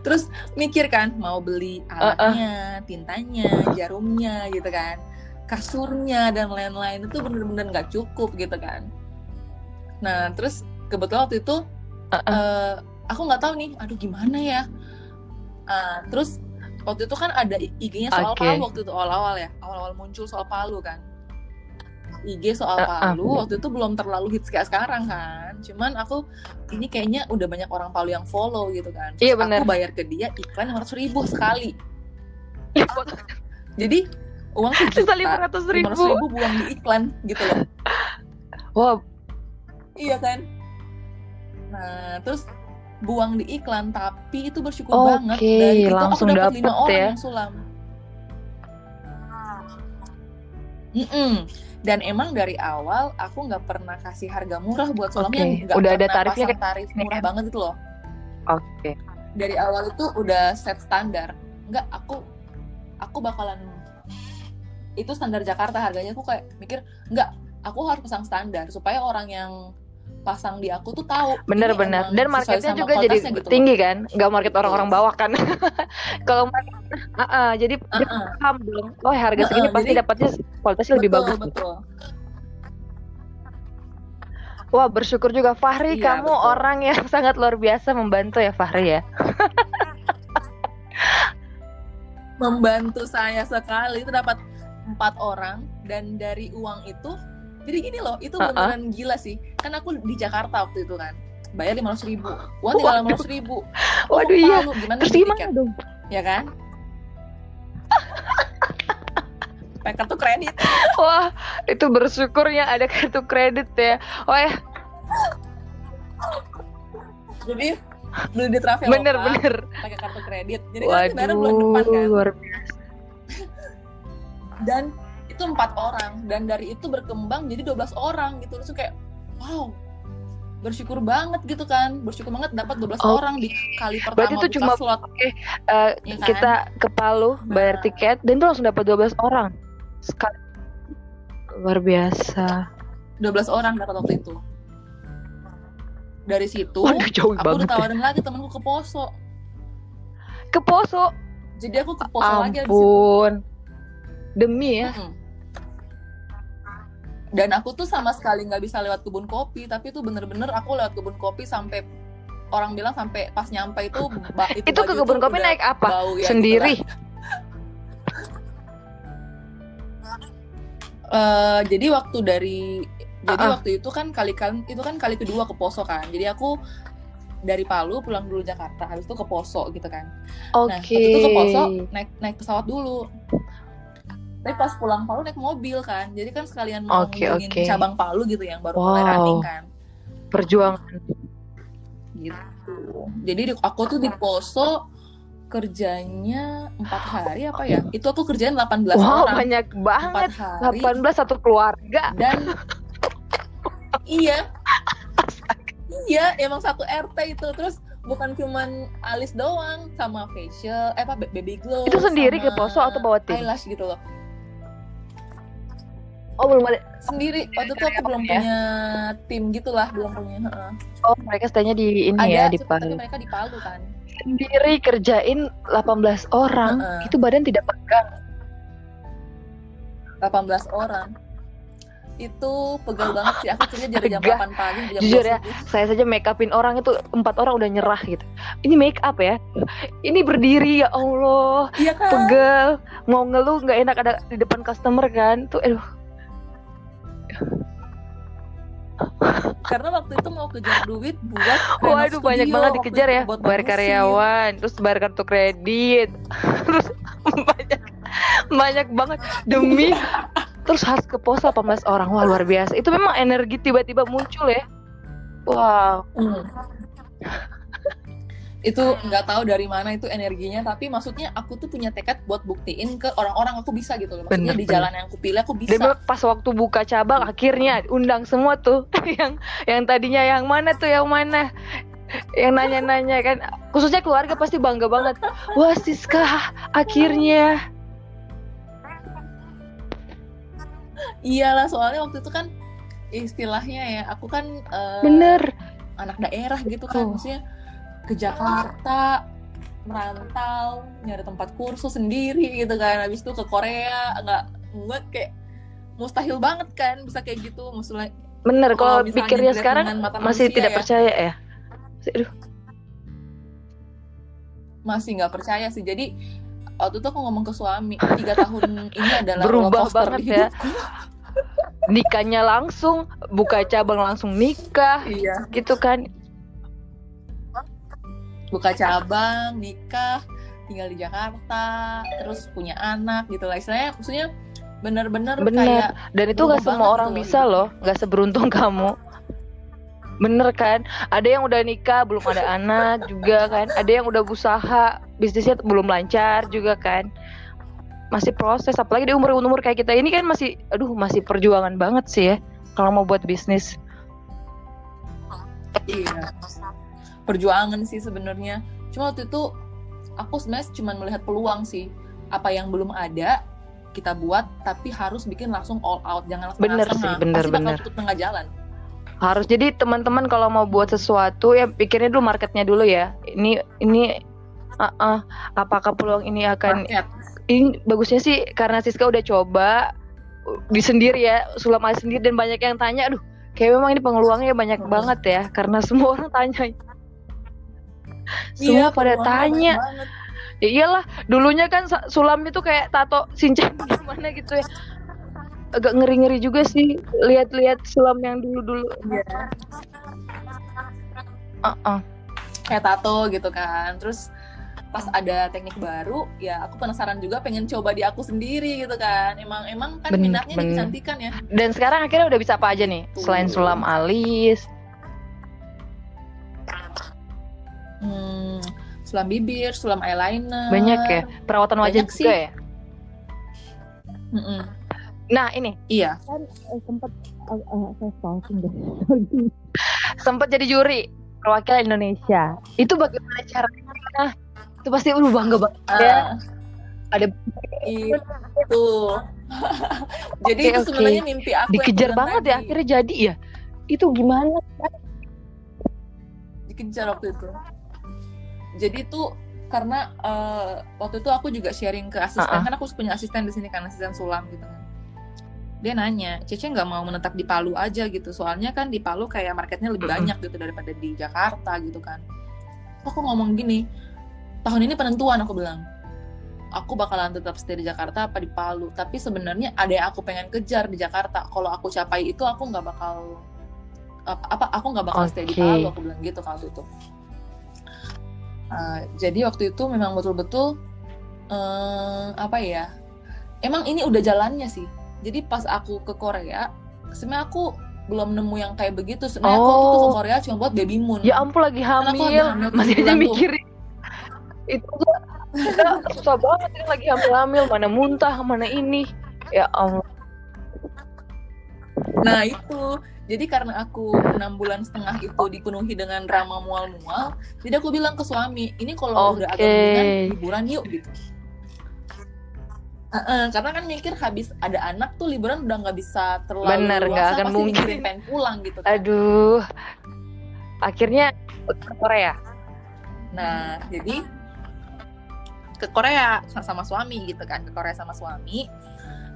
Terus mikir kan mau beli alatnya, tintanya, jarumnya gitu kan. Kasurnya dan lain-lain itu bener-bener nggak cukup gitu kan. Nah, terus kebetulan waktu itu Uh-uh. eh, aku nggak tahu nih, aduh gimana ya. Ah, terus waktu itu kan ada IG-nya soal Oke. Palu waktu itu awal-awal ya, awal-awal muncul soal Palu kan. IG soal Uh-uh. Palu waktu itu belum terlalu hits kayak sekarang kan. Cuman aku ini kayaknya udah banyak orang Palu yang follow gitu kan. Terus Iya, bener. aku bayar ke dia iklan 500 ribu sekali. Jadi uang sejuta, lima ratus 500 ribu ribu buang di iklan gitu loh. wah Iya kan? Nah, terus buang di iklan tapi itu bersyukur Oke, banget dari itu langsung aku dapat lima orang ya. yang sulam. Mm-mm. Dan emang dari awal aku nggak pernah kasih harga murah buat sulamnya, Oke, nggak udah ada pernah tarifnya pasang tarif murah ya? banget itu loh. oke Dari awal itu udah set standar. Nggak, aku aku bakalan itu standar Jakarta harganya aku kayak mikir nggak, aku harus pasang standar supaya orang yang pasang di aku tuh tahu. Ini bener-bener emang dan marketnya juga jadi gitu loh. tinggi kan? Nggak market orang-orang bawah kan? Kalau market Ah, ah, jadi Uh-uh. paham dong. Oh harga segini Uh-uh, pasti jadi- dapatnya kualitasnya lebih bagus. betul. wah bersyukur juga Fahri. Iya, kamu betul. orang yang sangat luar biasa membantu ya Fahri ya. Membantu saya sekali. Itu dapat empat orang. Dan dari uang itu jadi gini loh itu Uh-uh. beneran gila sih. Kan aku di Jakarta waktu itu kan bayar lima ratus ribu. Uang tinggal lima ratus ribu. Aku Waduh, iya. Gimana terus gimana tiket dong? Ya kan? Pakai kartu kredit. Wah itu bersyukurnya ada kartu kredit ya. Wah ya. Jadi beli di Traveloka bener bener. pakai kartu kredit. Jadi kan nanti bayarnya bulan waduh depan kan? luar biasa. Dan itu empat orang dan dari itu berkembang jadi 12 orang gitu. Terus kayak wow bersyukur banget gitu kan. Bersyukur banget dapat 12 Oh. orang di kali pertama Berarti itu cuma- slot. Eh, ya kan? kita ke Palu bayar Nah. tiket dan itu langsung dapat 12 orang. Sekali. Luar biasa. 12 orang dapat waktu itu. Dari situ waduh jauh aku banget. ya. ditawarin lagi temanku ke Poso. Ke Poso? Jadi aku ke Poso lagi abis itu. Ampun. Demi ya. Mm-mm. Dan aku tuh sama sekali nggak bisa lewat kebun kopi tapi tuh bener-bener aku lewat kebun kopi sampai orang bilang sampai pas nyampe itu ba- itu ke kebun kopi naik apa bau ya, sendiri gitu kan. Eh, jadi waktu dari jadi Ah-ah. waktu itu kan kali kan itu kan kali kedua ke Poso kan jadi aku dari Palu pulang dulu Jakarta habis itu ke Poso gitu kan Oke. nah waktu itu ke Poso naik naik pesawat dulu tapi pas pulang Palu naik mobil kan jadi kan sekalian mau ngunjungin oke. cabang Palu gitu yang baru mulai Wow. running kan Perjuangan. gitu jadi di- aku tuh di Poso kerjanya empat hari apa ya itu aku kerjain 18 Wow, orang banyak banget. empat hari 18 satu keluarga. dan iya iya emang satu RT itu terus bukan cuman alis doang sama facial eh apa baby glow Itu sendiri ke Poso atau bawa tim? eyelash gitu loh Oh, belum ada. sendiri waktu itu aku belum ya? punya tim gitulah belum punya heeh. Oh, mereka staynya di ini ada ya, di Palu. mereka di Palu kan Sendiri kerjain 18 orang. Heeh. Itu badan tidak pegang. 18 orang itu pegal banget sih aku kerja dari jam Tegah. 8 pagi jam Jujur 2 ya, subuh. saya saja make upin orang itu empat orang udah nyerah gitu. Ini make up ya. Ini berdiri ya Allah, iya kan pegel, mau ngeluh nggak enak ada di depan customer kan. Tuh, aduh, karena waktu itu mau kejar duit buat waduh banyak studio banget waktu dikejar ya. buat Bayar karyawan, terus bayar kartu kredit, terus banyak banyak banget. Demi terus harus ke pos 18 orang. Wah luar biasa. Itu memang energi tiba-tiba muncul ya. Wow. Hmm. Itu nggak tahu dari mana itu energinya tapi maksudnya aku tuh punya tekad buat buktiin ke orang-orang aku bisa gitu loh. Maksudnya Bener, di bener. jalan yang aku pilih aku bisa. memang pas waktu buka cabang akhirnya undang semua tuh. Yang yang tadinya yang mana tuh yang mana? Yang nanya-nanya kan. Khususnya keluarga pasti bangga banget. Wah Siska akhirnya. Iyalah soalnya waktu itu kan istilahnya ya aku kan eh, bener. anak daerah gitu kan. Tuh. maksudnya ke Jakarta merantau nyari tempat kursus sendiri gitu kan. Habis itu ke Korea nggak nggak kayak mustahil banget kan bisa kayak gitu. Maksudnya bener kalau pikirnya sekarang masih tidak ya. percaya ya? Aduh, masih nggak percaya sih. Jadi waktu itu aku ngomong ke suami tiga tahun ini adalah Berubah banget ya. nikahnya langsung buka cabang langsung nikah iya. gitu kan buka cabang nikah tinggal di Jakarta terus punya anak gitu lah. Istilahnya maksudnya bener-bener Bener. kayak dan itu gak semua orang gitu bisa loh gak seberuntung kamu. Bener kan? Ada yang udah nikah belum ada anak juga kan? Ada yang udah usaha bisnisnya belum lancar juga kan? Masih proses apalagi di umur umur kayak kita ini kan masih aduh masih perjuangan banget sih ya kalau mau buat bisnis. Iya. Perjuangan sih sebenarnya. Cuma waktu itu aku sebenarnya cuma melihat peluang sih. Apa yang belum ada kita buat tapi harus bikin langsung all out jangan langsung Bener setengah-setengah. sih, bener, Pasti bener. tengah jalan harus jadi teman-teman kalau mau buat sesuatu ya pikirnya dulu marketnya dulu ya ini ini ah, ah, apakah peluang ini akan Market. ini bagusnya sih karena Siska udah coba di sendiri ya sulap aja sendiri dan banyak yang tanya aduh kayak memang ini peluangnya banyak Hmm. banget ya karena semua orang tanya Iya, semua pada peluangnya tanya. banget. ya iyalah dulunya kan sulam itu kayak tato sinchan gimana gitu ya. Agak ngeri-ngeri juga sih lihat-lihat sulam yang dulu-dulu. Iya. uh kayak tato gitu kan. Terus pas ada teknik baru ya aku penasaran juga pengen coba di aku sendiri gitu kan. Emang emang kan Bener, minatnya di bener. kecantikan ya. Dan sekarang akhirnya udah bisa apa aja nih? Selain sulam alis hmm, sulam bibir sulam eyeliner. Banyak ya? Perawatan wajah Banyak sih. juga ya? Mm-mm. nah ini. Iya. Kan sempat saya stalking deh sempat jadi juri perwakilan Indonesia. Itu bagaimana caranya itu pasti udah bangga banget ya. Ah, ada itu. Jadi Oke, itu sebenarnya mimpi aku yang dikejar banget ya tadi. akhirnya jadi ya? Itu gimana? Dikejar waktu itu jadi itu karena eh, waktu itu aku juga sharing ke asisten Ah, ah. kan aku punya asisten di sini kan asisten sulam gitu kan. Dia nanya Cece nggak mau menetap di Palu aja gitu soalnya kan di Palu kayak marketnya lebih banyak gitu daripada di Jakarta gitu kan. Aku ngomong gini tahun ini penentuan aku bilang. Aku bakalan tetap stay di Jakarta apa di Palu tapi sebenarnya ada yang aku pengen kejar di Jakarta. Kalau aku capai itu aku nggak bakal apa, aku nggak bakal stay di. Palu aku bilang gitu kalau itu Uh, jadi waktu itu memang betul-betul uh, apa ya? Emang ini udah jalannya sih. Jadi pas aku ke Korea, sebenarnya aku belum nemu yang kayak begitu. Sebenarnya oh. aku tuh ke Korea cuma buat baby moon. Ya ampun lagi hamil, masih aja mikirin. Itu kita susah banget ini lagi hamil-hamil, mana muntah, mana ini. Ya Allah. Nah itu, jadi karena aku enam bulan setengah itu dipenuhi dengan drama mual-mual, jadi aku bilang ke suami, ini kalau okay. udah agak mendingan liburan yuk gitu. Uh, uh, karena kan mikir habis ada anak tuh liburan udah nggak bisa terlalu Bener, nggak akan pasti mungkin. mikirin pengen pulang gitu. Kan. Aduh, akhirnya ke Korea. Nah, jadi ke Korea sama suami gitu kan, ke Korea sama suami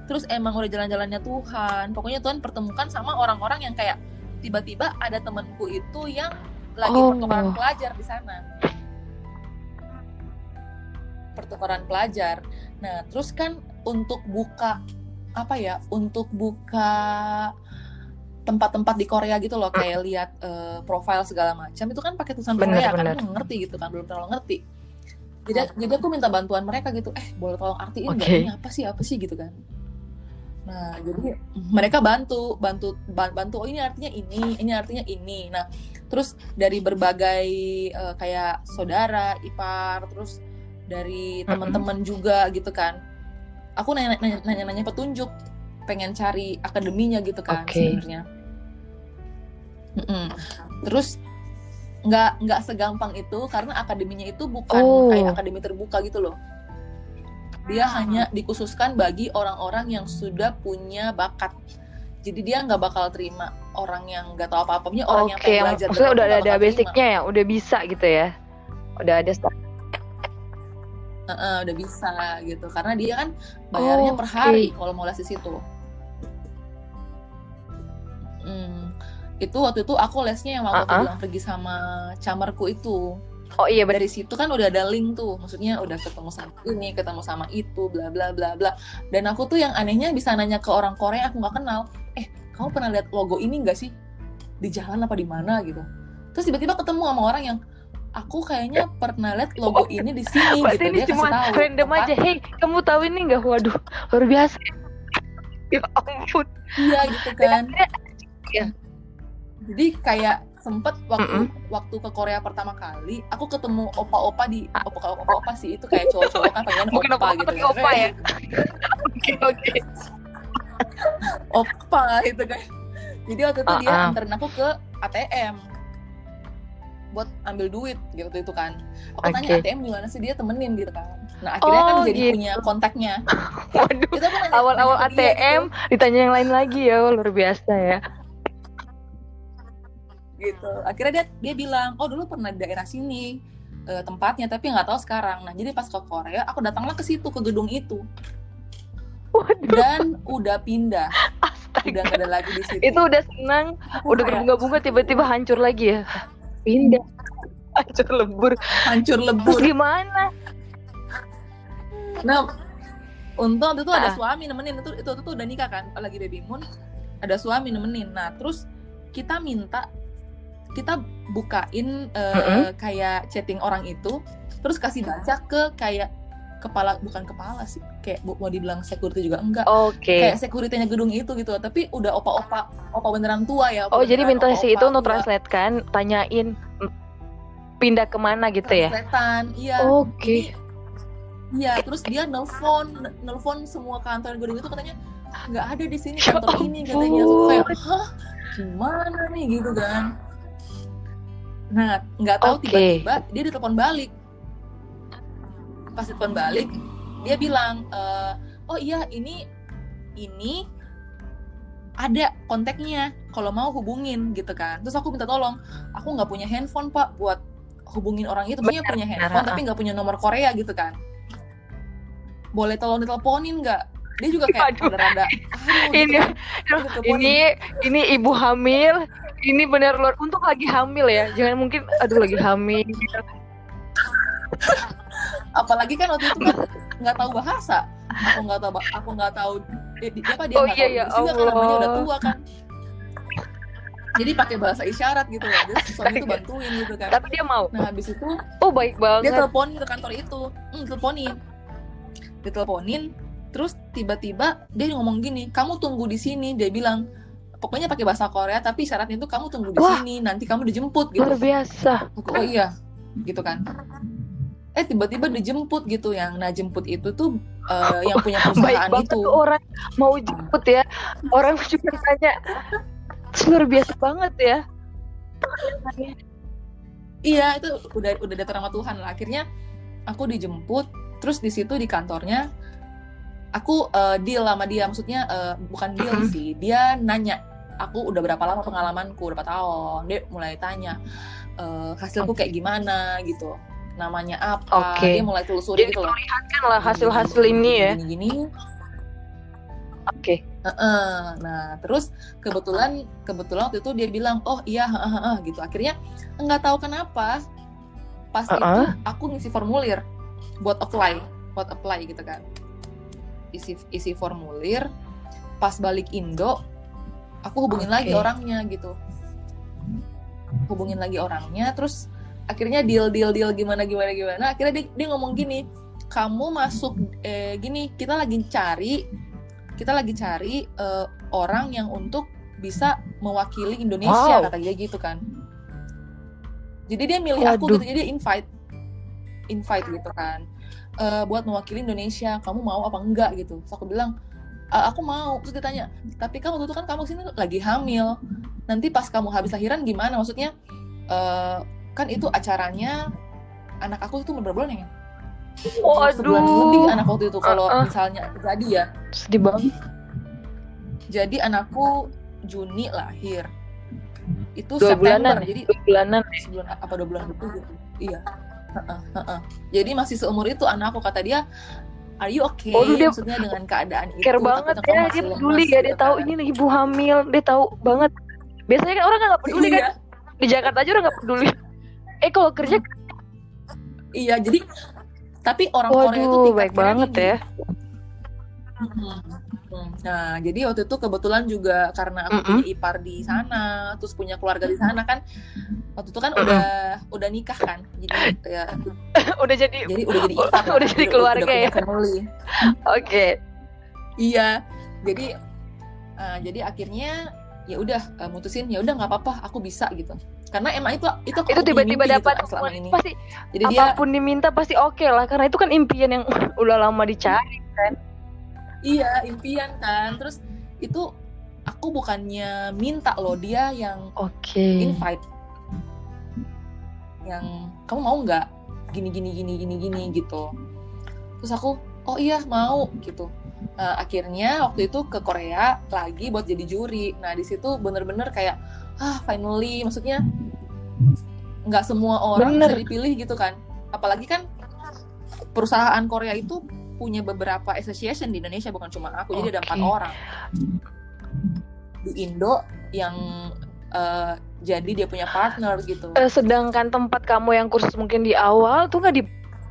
terus emang udah jalan-jalannya Tuhan. Pokoknya Tuhan pertemukan sama orang-orang yang kayak tiba-tiba ada temenku itu yang lagi oh. pertukaran pelajar di sana. Pertukaran pelajar. Nah terus kan untuk buka apa ya untuk buka tempat-tempat di Korea gitu loh kayak lihat uh, profile segala macam itu kan pakai tulisan Korea kan? aku ngerti gitu kan belum terlalu ngerti. Jadi jadi aku minta bantuan mereka gitu eh boleh tolong artiin okay. ini apa sih apa sih? gitu kan Nah, jadi mereka bantu, bantu, bantu. Oh ini artinya ini, ini artinya ini. Nah, terus dari berbagai uh, kayak saudara, ipar, terus dari teman-teman juga gitu kan. Aku nanya-nanya petunjuk, pengen cari akademinya gitu kan okay. sebenarnya. Terus nggak nggak segampang itu karena akademinya itu bukan oh. kayak akademi terbuka gitu loh dia hanya dikhususkan bagi orang-orang yang sudah punya bakat. Jadi dia nggak bakal terima orang yang nggak tahu apa apanya orang yang pengen belajar maksudnya udah ada, ada basicnya ya udah bisa gitu ya. Udah ada start uh, uh, udah bisa gitu. Karena dia kan bayarnya oh, per hari okay. kalau mau les di situ. Hmm. itu waktu itu aku lesnya yang waktu uh -uh. bilang pergi sama camarku itu Oh iya dari situ kan udah ada link tuh, maksudnya udah ketemu sama ini, ketemu sama itu, bla bla bla bla. Dan aku tuh yang anehnya bisa nanya ke orang Korea aku nggak kenal, eh kamu pernah lihat logo ini nggak sih di jalan apa di mana gitu. Terus tiba-tiba ketemu sama orang yang aku kayaknya pernah lihat logo ini di sini gitu. Ini Dia cuma tahu, random apa? aja, hei kamu tahu ini nggak? Waduh luar biasa. ya ampun. Iya gitu kan. Ya. Jadi kayak sempet waktu mm -hmm. waktu ke Korea pertama kali aku ketemu opa-opa di opa opa-opa sih itu kayak cowok-cowok kan pengen opa, opa gitu kan. opa ya oke oke opa gitu kan jadi waktu itu uh -uh. dia anterin aku ke ATM buat ambil duit gitu itu kan aku okay. tanya ATM di mana sih dia temenin gitu kan nah akhirnya kan oh, kan jadi gitu. punya kontaknya waduh awal-awal ATM gitu. ditanya yang lain lagi ya luar biasa ya gitu. Akhirnya dia dia bilang oh dulu pernah di daerah sini uh, tempatnya tapi nggak tahu sekarang. Nah jadi pas ke Korea aku datanglah ke situ ke gedung itu. Waduh. dan udah pindah. Astaga. udah gak ada lagi di situ. Itu udah senang udah berbunga-bunga tiba-tiba hancur lagi ya? Pindah. Hancur lebur. Hancur lebur. Terus gimana nah untung itu ada ah. suami nemenin itu, itu itu tuh udah nikah kan lagi baby moon ada suami nemenin. Nah terus kita minta kita bukain uh, mm -hmm. kayak chatting orang itu terus kasih baca ke kayak kepala bukan kepala sih kayak mau dibilang security juga enggak. Okay. kayak securitynya gedung itu gitu tapi udah opa-opa opa beneran tua ya oh jadi minta si itu untuk translate kan? Tanyain pindah ke mana? gitu ya? Iya. Oke. Okay. iya terus dia nelfon nelfon semua kantor gedung itu katanya nggak ada di sini kantor ini katanya. Kayak hah? Gimana nih? Gitu kan Nah, nggak tahu okay. tiba-tiba dia ditelepon balik. Pas ditelepon balik, dia bilang, e, oh iya ini ini ada kontaknya. Kalau mau hubungin gitu kan. Terus aku minta tolong, aku nggak punya handphone pak buat hubungin orang itu. Punya punya handphone tapi nggak punya nomor Korea gitu kan. Boleh tolong diteleponin nggak? Dia juga kayak rada-rada. Ini, gitu, ini, ini ibu hamil ini benar luar untuk lagi hamil ya. Jangan mungkin aduh lagi hamil. Apalagi kan waktu itu kan nggak tahu bahasa. Aku nggak tahu aku nggak tahu dia, dia apa dia oh iya ya Allah. kan namanya udah tua kan. Jadi pakai bahasa isyarat gitu loh. Jadi suami itu bantuin gitu kan. Tapi dia mau. nah habis itu Oh baik dia banget. teleponin ke kantor itu. Hmm, teleponin. Dia teleponin terus tiba-tiba dia ngomong gini kamu tunggu di sini dia bilang pokoknya pakai bahasa Korea tapi syaratnya itu kamu tunggu di Wah. sini nanti kamu dijemput gitu Luar biasa. Aku, oh iya gitu kan eh tiba-tiba dijemput gitu yang nah jemput itu tuh eh, yang punya Baik perusahaan banget itu tuh orang mau jemput ya. Orang cuma tanya. Luar biasa banget ya. Iya itu udah udah datang sama Tuhan lah. Akhirnya aku dijemput, terus di situ di kantornya aku eh, deal sama dia. Maksudnya eh, bukan deal Mhm. sih, dia nanya aku udah berapa lama pengalamanku, berapa tahun. Dia mulai tanya eh, hasilku kayak gimana gitu, namanya apa. Oke. Dia mulai telusuri gitu loh. Kan lah hasil-hasil ini ya. Gini-gini. Oke. Heeh. Nah, terus kebetulan kebetulan waktu itu dia bilang, "Oh iya, heeh, heeh," gitu. Akhirnya nggak tahu kenapa pas itu Heeh. aku ngisi formulir buat apply, buat apply gitu kan. Isi isi formulir, pas balik Indo, aku hubungin lagi Oke. orangnya gitu. Hubungin lagi orangnya, terus akhirnya deal deal deal gimana gimana gimana. Akhirnya dia, dia ngomong gini, "Kamu masuk eh gini, kita lagi cari kita lagi cari eh, orang yang untuk bisa mewakili Indonesia Wow. kata dia gitu kan jadi dia milih aku Waduh. gitu jadi dia invite invite gitu kan eh, buat mewakili Indonesia kamu mau apa enggak gitu terus aku bilang "Ah, aku mau terus dia tanya tapi kamu waktu itu kan kamu sini lagi hamil nanti pas kamu habis lahiran gimana maksudnya eh, kan itu acaranya anak aku itu berapa bulan ya sebulan lebih Waduh. anak waktu itu kalau Uh-uh. misalnya jadi ya Sedih banget. Jadi anakku Juni lahir. Itu Dua September. bulanan. ya? Jadi Dua bulanan. sebulan apa dua bulan itu gitu. Iya. Jadi masih seumur itu anakku kata dia, "Are you okay?" Waduh, dia Maksudnya dengan keadaan itu. Care banget ya. Dia peduli ya. Dia gitu tahu kan. ini ibu hamil. Dia tahu banget. Biasanya kan orang nggak peduli Iya, kan. Di Jakarta aja orang nggak peduli. Eh kalau kerja, iya. Jadi tapi orang Korea itu tingkat baik banget ya. Hmm. Hmm. Nah, jadi waktu itu kebetulan juga karena aku Mm-mm. punya ipar di sana, terus punya keluarga di sana kan, waktu itu kan udah udah nikah kan, jadi ya, Udah jadi. jadi udah jadi ipar, lah, Udah jadi keluarga punya ya? Oke. Iya, jadi eh, jadi akhirnya ya udah eh, mutusin ya udah nggak apa-apa, aku bisa gitu. Karena emang itu itu aku Itu tiba-tiba gitu dapat kan selama ini. pasti Jadi dia apa pun diminta pasti oke lah karena itu kan impian yang udah lama dicari. Iya impian kan, terus itu aku bukannya minta loh dia yang Oke. invite. Yang kamu mau nggak? Gini gini gini gini gini gitu. Terus aku oh iya mau gitu. Nah, akhirnya waktu itu ke Korea lagi buat jadi juri. Nah di situ bener-bener kayak ah finally maksudnya nggak semua orang Bener. bisa dipilih gitu kan. Apalagi kan perusahaan Korea itu punya beberapa association di Indonesia bukan cuma aku jadi ada empat orang. Di Indo yang eh, jadi dia punya partner gitu. Eh, sedangkan tempat kamu yang kursus mungkin di awal tuh nggak di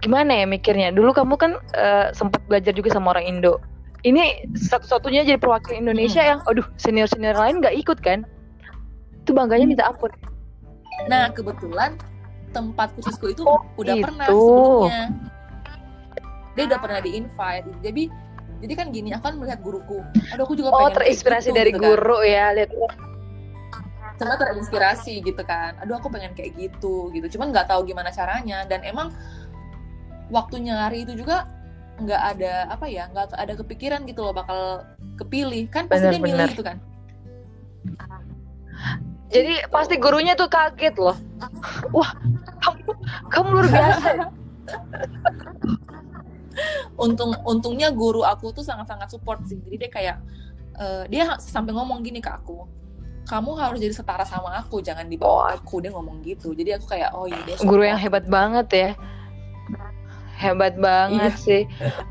gimana ya mikirnya? Dulu kamu kan eh, sempat belajar juga sama orang Indo. Ini satu-satunya jadi perwakilan Indonesia Hmm. yang aduh senior senior lain nggak ikut kan? Itu bangganya minta ampun. Nah, kebetulan tempat kursusku itu Oh, udah gitu. pernah sebelumnya. Dia udah pernah di-invite. Jadi jadi kan gini, aku kan melihat guruku. Aduh, aku juga oh pengen terinspirasi gitu, dari gitu kan. guru ya lihat Sama terinspirasi gitu kan. Aduh, aku pengen kayak gitu gitu. Cuman nggak tahu gimana caranya dan emang waktunya hari itu juga nggak ada apa ya nggak ada kepikiran gitu loh bakal kepilih kan pasti dia milih gitu kan jadi pasti gurunya tuh kaget loh wah kamu kamu luar biasa. untung untungnya guru aku tuh sangat-sangat support sih. Jadi dia kayak eh, dia sampai ngomong gini ke aku kamu harus jadi setara sama aku jangan di bawah Wah. aku. Dia ngomong gitu. Jadi aku kayak oh iya dia guru yang hebat banget ya. Hebat banget Iya. sih.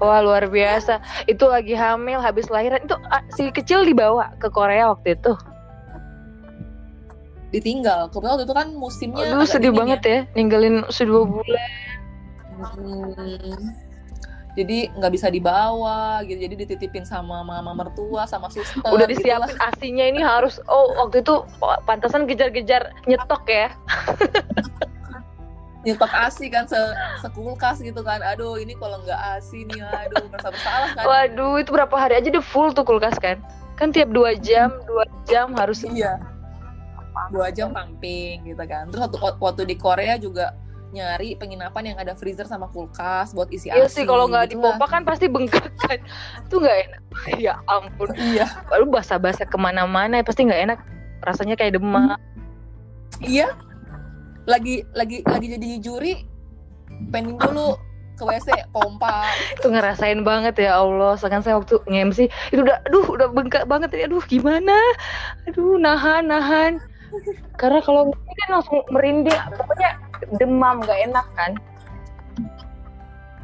Wah luar biasa. Itu lagi hamil habis lahiran. Itu ah, si kecil dibawa ke Korea waktu itu. Ditinggal. Kebetulan waktu itu kan musimnya aduh sedih banget ya. ninggalin sedua bulan. Hmm. Jadi nggak bisa dibawa gitu. Jadi dititipin sama mama mertua sama suster Udah gitu disiapin asinya ini harus oh waktu itu pantasan kejar-kejar nyetok ya. nyetok asi kan se sekulkas gitu kan. Aduh ini kalau nggak asi nih aduh merasa bersalah kan. Waduh, itu berapa hari aja udah full tuh kulkas kan? Kan tiap dua jam, dua jam harus iya. dua jam pumping gitu kan. Terus waktu, waktu di Korea juga nyari penginapan yang ada freezer sama kulkas buat isi Iya asi sih kalau nggak gitu dipompa kan pasti bengkak kan. Itu nggak enak. Ya ampun. iya Lalu basah-basah ke mana-mana pasti nggak enak. Rasanya kayak demam. iya lagi lagi lagi jadi juri pending dulu ke WC pompa Itu ngerasain banget ya Allah. Sedangkan saya waktu nge-MC itu udah aduh udah bengkak banget ya. Aduh gimana? Aduh nahan nahan. Karena kalau ini kan langsung merinding. Pokoknya demam nggak enak kan.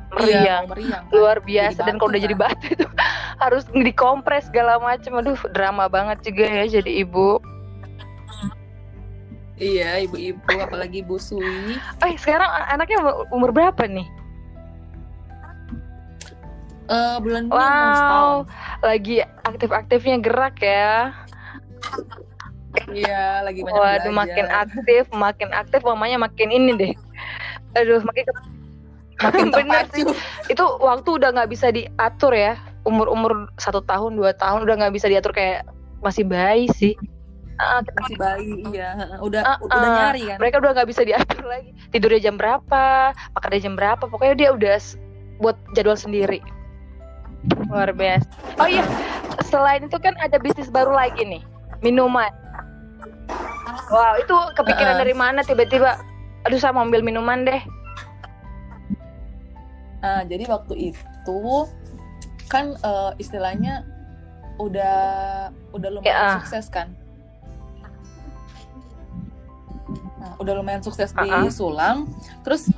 Meriang. Iya, meriang kan. luar biasa dan kalau udah jadi kan. batu itu harus dikompres segala macam aduh drama banget juga ya jadi ibu iya ibu-ibu apalagi Bu Sui eh sekarang an- anaknya umur- berapa nih Eh bulan wow lagi aktif-aktifnya gerak ya iya lagi banyak waduh belajar. makin aktif makin aktif mamanya makin ini deh. Aduh makin makin bener terpacu. Itu waktu udah nggak bisa diatur ya. Umur-umur satu tahun dua tahun udah nggak bisa diatur kayak masih bayi sih. Ah, kita masih bayi iya. Udah Ah, udah ah. nyari kan? Mereka udah nggak bisa diatur lagi. Tidurnya jam berapa makannya jam berapa pokoknya dia udah buat jadwal sendiri. Luar biasa. Oh iya selain itu kan ada bisnis baru lagi nih. Minuman wow itu kepikiran Heeh. dari mana tiba-tiba aduh saya mau ambil minuman deh Nah, jadi waktu itu kan eh, istilahnya udah udah lumayan Ya. sukses kan. Nah, udah lumayan sukses di Ah-ah. Sulang. Terus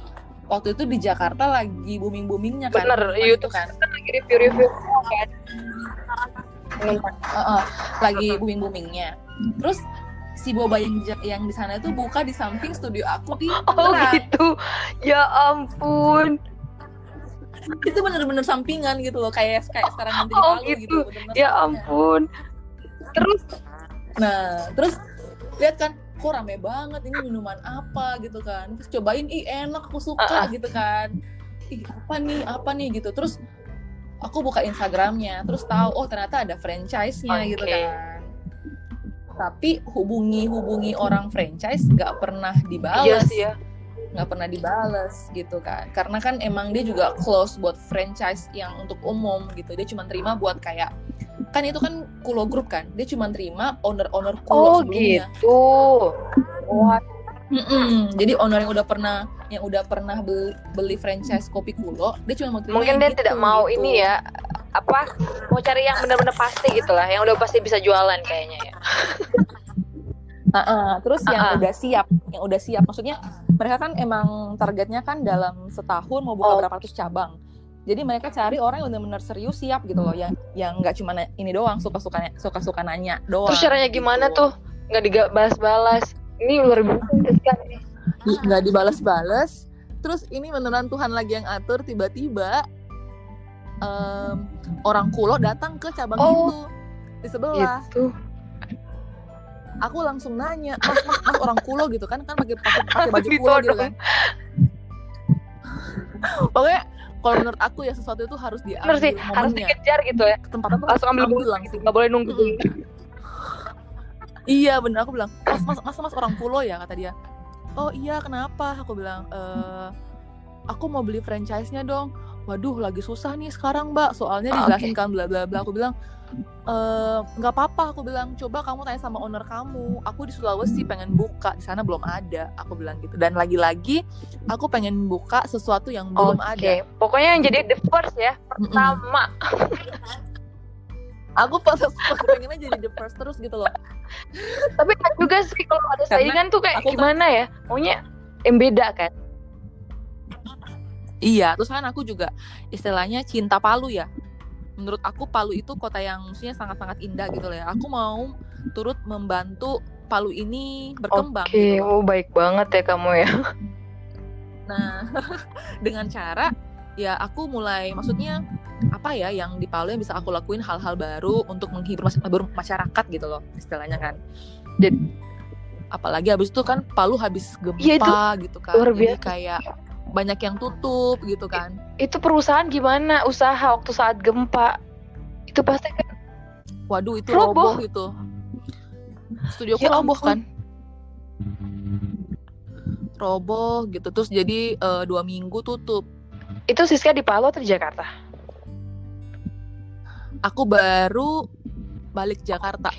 waktu itu di Jakarta lagi booming boomingnya kan. bener YouTube itu kan. kan lagi review-review kan minuman Heeh, lagi booming boomingnya. Terus si boba yang yang di sana itu buka di samping studio aku di oh gitu ya ampun itu bener-bener sampingan gitu loh kayak kayak sekarang nanti di Oh, Palu gitu. gitu. bener-bener ya ampun terus Nah, terus lihat kan, kok rame banget ini minuman apa gitu kan. Terus cobain, ih enak, aku suka Ah, ah. gitu kan. Ih apa nih, apa nih gitu. Terus aku buka Instagramnya, terus tahu oh ternyata ada franchise-nya gitu Oke. kan. Tapi hubungi hubungi orang franchise nggak pernah iya dibales, sih ya nggak pernah dibales gitu kan. Karena kan emang dia juga close buat franchise yang untuk umum gitu. Dia cuma terima buat kayak kan itu kan Kulo Group kan, dia cuma terima owner-owner Kulo oh sebelumnya. gitu wah Mm-mm. Jadi owner yang udah pernah yang udah pernah beli, beli franchise kopi Kulo, dia cuma mau terima mungkin dia gitu, tidak mau gitu. ini ya apa mau cari yang benar-benar pasti gitu lah yang udah pasti bisa jualan kayaknya ya Ah-ah. Terus yang Ah-ah. udah siap, yang udah siap, maksudnya mereka kan emang targetnya kan dalam setahun mau buka Oh. berapa ratus cabang. Jadi mereka cari orang yang benar-benar serius siap gitu loh, yang yang nggak cuma ini doang suka-suka suka-suka nanya doang. terus caranya gimana gitu. tuh nggak dibalas-balas ini luar biasa nggak dibalas-balas terus ini beneran Tuhan lagi yang atur tiba-tiba em, orang kulo datang ke cabang Oh. itu. Di sebelah. Gitu aku langsung nanya mas mas, mas orang kulo gitu kan kan pakai pakai baju kulo gitu kan. Pokoknya kalau menurut aku ya sesuatu itu harus bener diambil sih harus momennya. dikejar gitu ya. Kesempatan tuh langsung ambil ambil bulu langsung. nggak boleh nunggu. Mm-mm. Iya bener. Aku bilang mas mas mas mas orang pulau ya kata dia. Oh iya kenapa? Aku bilang eh aku mau beli franchise-nya dong. Waduh lagi susah nih sekarang mbak. Soalnya Ah, dijelasin kan bla bla bla. Aku bilang eh nggak apa-apa. Aku bilang coba kamu tanya sama owner kamu. Aku di Sulawesi pengen buka di sana belum ada. Aku bilang gitu. Dan lagi-lagi aku pengen buka sesuatu yang belum ada. pokoknya yang jadi the first ya pertama Aku pas pengennya jadi the first terus gitu loh. tapi kan juga sih kalau ada saingan tuh kayak aku kan- gimana ya maunya yang beda kan Iya, terus kan aku juga istilahnya cinta Palu ya. Menurut aku Palu itu kota yang maksudnya sangat-sangat indah gitu loh ya. Aku mau turut membantu Palu ini berkembang. oke gitu loh. oh baik banget ya kamu ya Nah, dengan cara ya aku mulai maksudnya apa ya yang di Palu yang bisa aku lakuin hal-hal baru untuk menghibur masyarakat gitu loh istilahnya kan jadi apalagi habis itu kan Palu habis gempa ya itu gitu kan luar jadi biasa. kayak banyak yang tutup gitu kan. Itu perusahaan gimana? Usaha waktu saat gempa. Itu pasti kan waduh itu Roboh. roboh, itu. Studioku Ya roboh ampun. kan? Roboh gitu. Terus jadi eh, dua minggu tutup. Itu Siska di Palu atau di Jakarta? Aku baru balik Jakarta.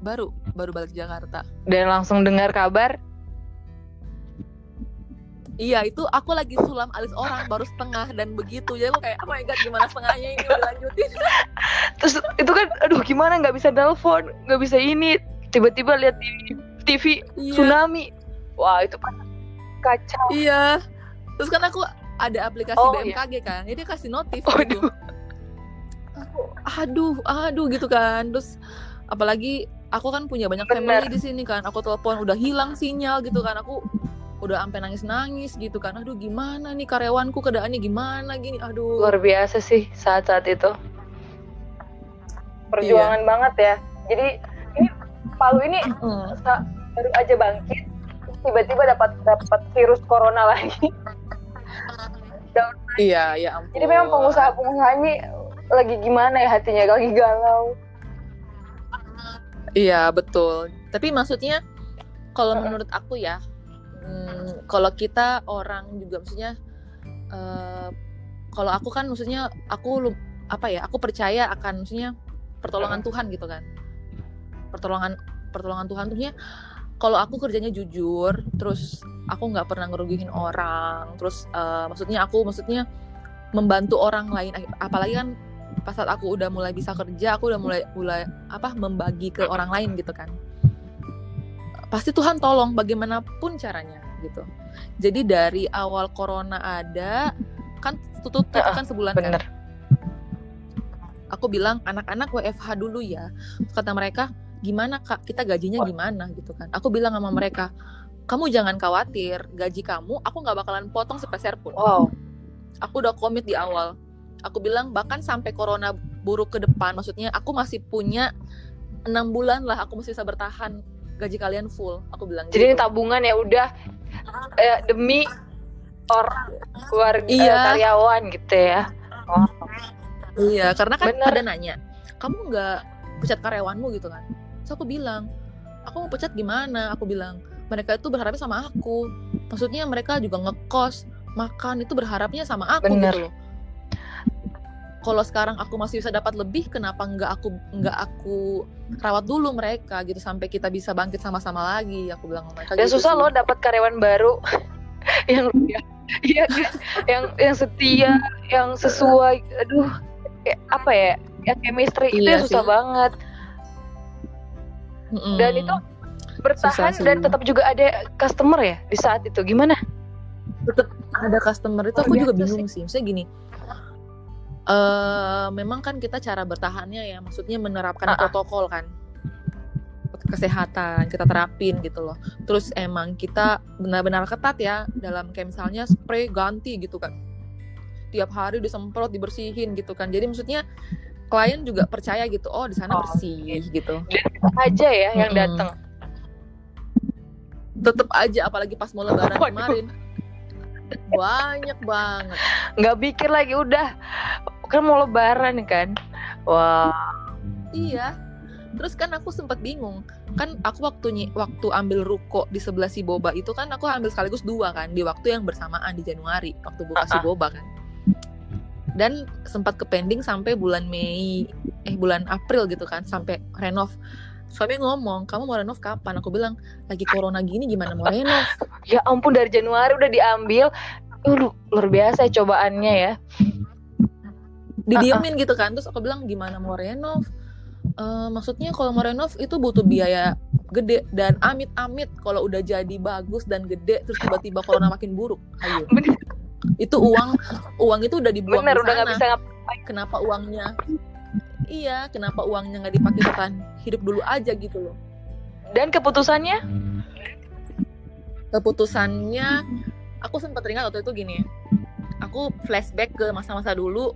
Baru baru balik Jakarta. Dan langsung dengar kabar iya itu aku lagi sulam alis orang baru setengah dan begitu. Jadi aku kayak oh my god gimana setengahnya ini? Udah lanjutin. Terus itu kan aduh gimana nggak bisa telepon nggak bisa ini tiba-tiba lihat di TV iya. tsunami. Wah itu kan kacau. Iya. Terus kan aku ada aplikasi Oh, BMKG kan jadi dia kasih notif Oh, gitu. aku aduh aduh gitu kan. Terus apalagi aku kan punya banyak Bener. family di sini kan. Aku telepon udah hilang sinyal gitu kan. Aku udah sampai nangis nangis gitu kan. Aduh gimana nih karyawanku keadaannya gimana gini. Aduh. Luar biasa sih saat-saat itu. Perjuangan banget ya. Jadi ini Palu ini Mm. baru aja bangkit tiba-tiba dapat dapat virus corona lagi. Iya ya ampun. Jadi memang pengusaha-pengusaha ini lagi gimana ya hatinya? Lagi galau. Iya betul. Tapi maksudnya kalau menurut aku ya, hmm, kalau kita orang juga maksudnya, eh, kalau aku kan maksudnya aku apa ya? Aku percaya akan maksudnya pertolongan Tuhan gitu kan. Pertolongan pertolongan Tuhan tuhnya kalau aku kerjanya jujur, terus aku nggak pernah ngerugiin orang, terus eh, maksudnya aku maksudnya membantu orang lain, apalagi kan pas saat aku udah mulai bisa kerja aku udah mulai mulai apa membagi ke orang lain gitu kan pasti Tuhan tolong bagaimanapun caranya gitu. Jadi dari awal corona ada kan tutup tutup kan sebulan kan? bener. Aku bilang anak-anak WFH dulu ya. Kata mereka gimana kak? Kita gajinya gimana? Gitu kan. Aku bilang sama mereka kamu jangan khawatir gaji kamu aku nggak bakalan potong sepeser pun. Wow. Aku udah komit di awal. Aku bilang bahkan sampai corona buruk ke depan maksudnya aku masih punya enam bulan lah aku masih bisa bertahan gaji kalian full. Aku bilang jadi ini gitu. tabungan ya udah eh, demi orang keluarga eh, Iya. karyawan gitu ya. Iya karena kan Bener. pada nanya kamu nggak pecat karyawanmu? gitu kan. Terus aku bilang aku mau pecat gimana? Aku bilang mereka itu berharapnya sama aku. Maksudnya mereka juga ngekos makan itu berharapnya sama aku Bener. gitu loh kalau sekarang aku masih bisa dapat lebih kenapa nggak aku nggak aku rawat dulu mereka gitu sampai kita bisa bangkit sama-sama lagi aku bilang sama mereka dan gitu susah sih. loh dapat karyawan baru yang iya kan? yang yang setia yang sesuai aduh kayak apa ya yang chemistry itu Iya yang susah sih. banget Mm-mm. dan itu bertahan Susah sih. dan tetap juga ada customer ya di saat itu gimana tetap ada customer itu aku juga bingung sih. Maksudnya gini, eh memang kan kita cara bertahannya ya, maksudnya menerapkan ah. protokol kan, kesehatan kita terapin gitu loh. Terus emang kita benar-benar ketat ya dalam kayak misalnya spray ganti gitu kan, tiap hari disemprot dibersihin gitu kan. Jadi maksudnya klien juga percaya gitu, oh di sana Oh, bersih gitu. aja ya yang Mm-mm. datang Tetep aja apalagi pas mau lebaran Waduh. kemarin banyak banget. nggak pikir lagi udah kan mau lebaran kan wah Iya. Terus kan aku sempat bingung. Kan aku waktu waktu ambil ruko di sebelah si Boba itu kan aku ambil sekaligus dua kan di waktu yang bersamaan di Januari waktu buka si Ah, ah. Boba kan. Dan sempat ke pending sampai bulan Mei eh bulan April gitu kan sampai renov. Suami ngomong, "Kamu mau renov kapan?" Aku bilang, "Lagi corona gini gimana mau renov?" ya ampun dari Januari udah diambil Uh, lu- luar biasa ya cobaannya ya Didiemin gitu kan. Terus aku bilang, "Gimana mau renov?" "Eh, maksudnya kalau mau renov itu butuh biaya gede dan amit-amit kalau udah jadi bagus dan gede terus tiba-tiba corona makin buruk. Ayo. Bener. itu uang uang itu udah dibuang bener di udah sana. bisa ngap kenapa uangnya? Iya kenapa uangnya nggak dipakai bertahan hidup dulu aja gitu loh. Dan keputusannya? Keputusannya aku sempat teringat waktu itu gini aku flashback ke masa-masa dulu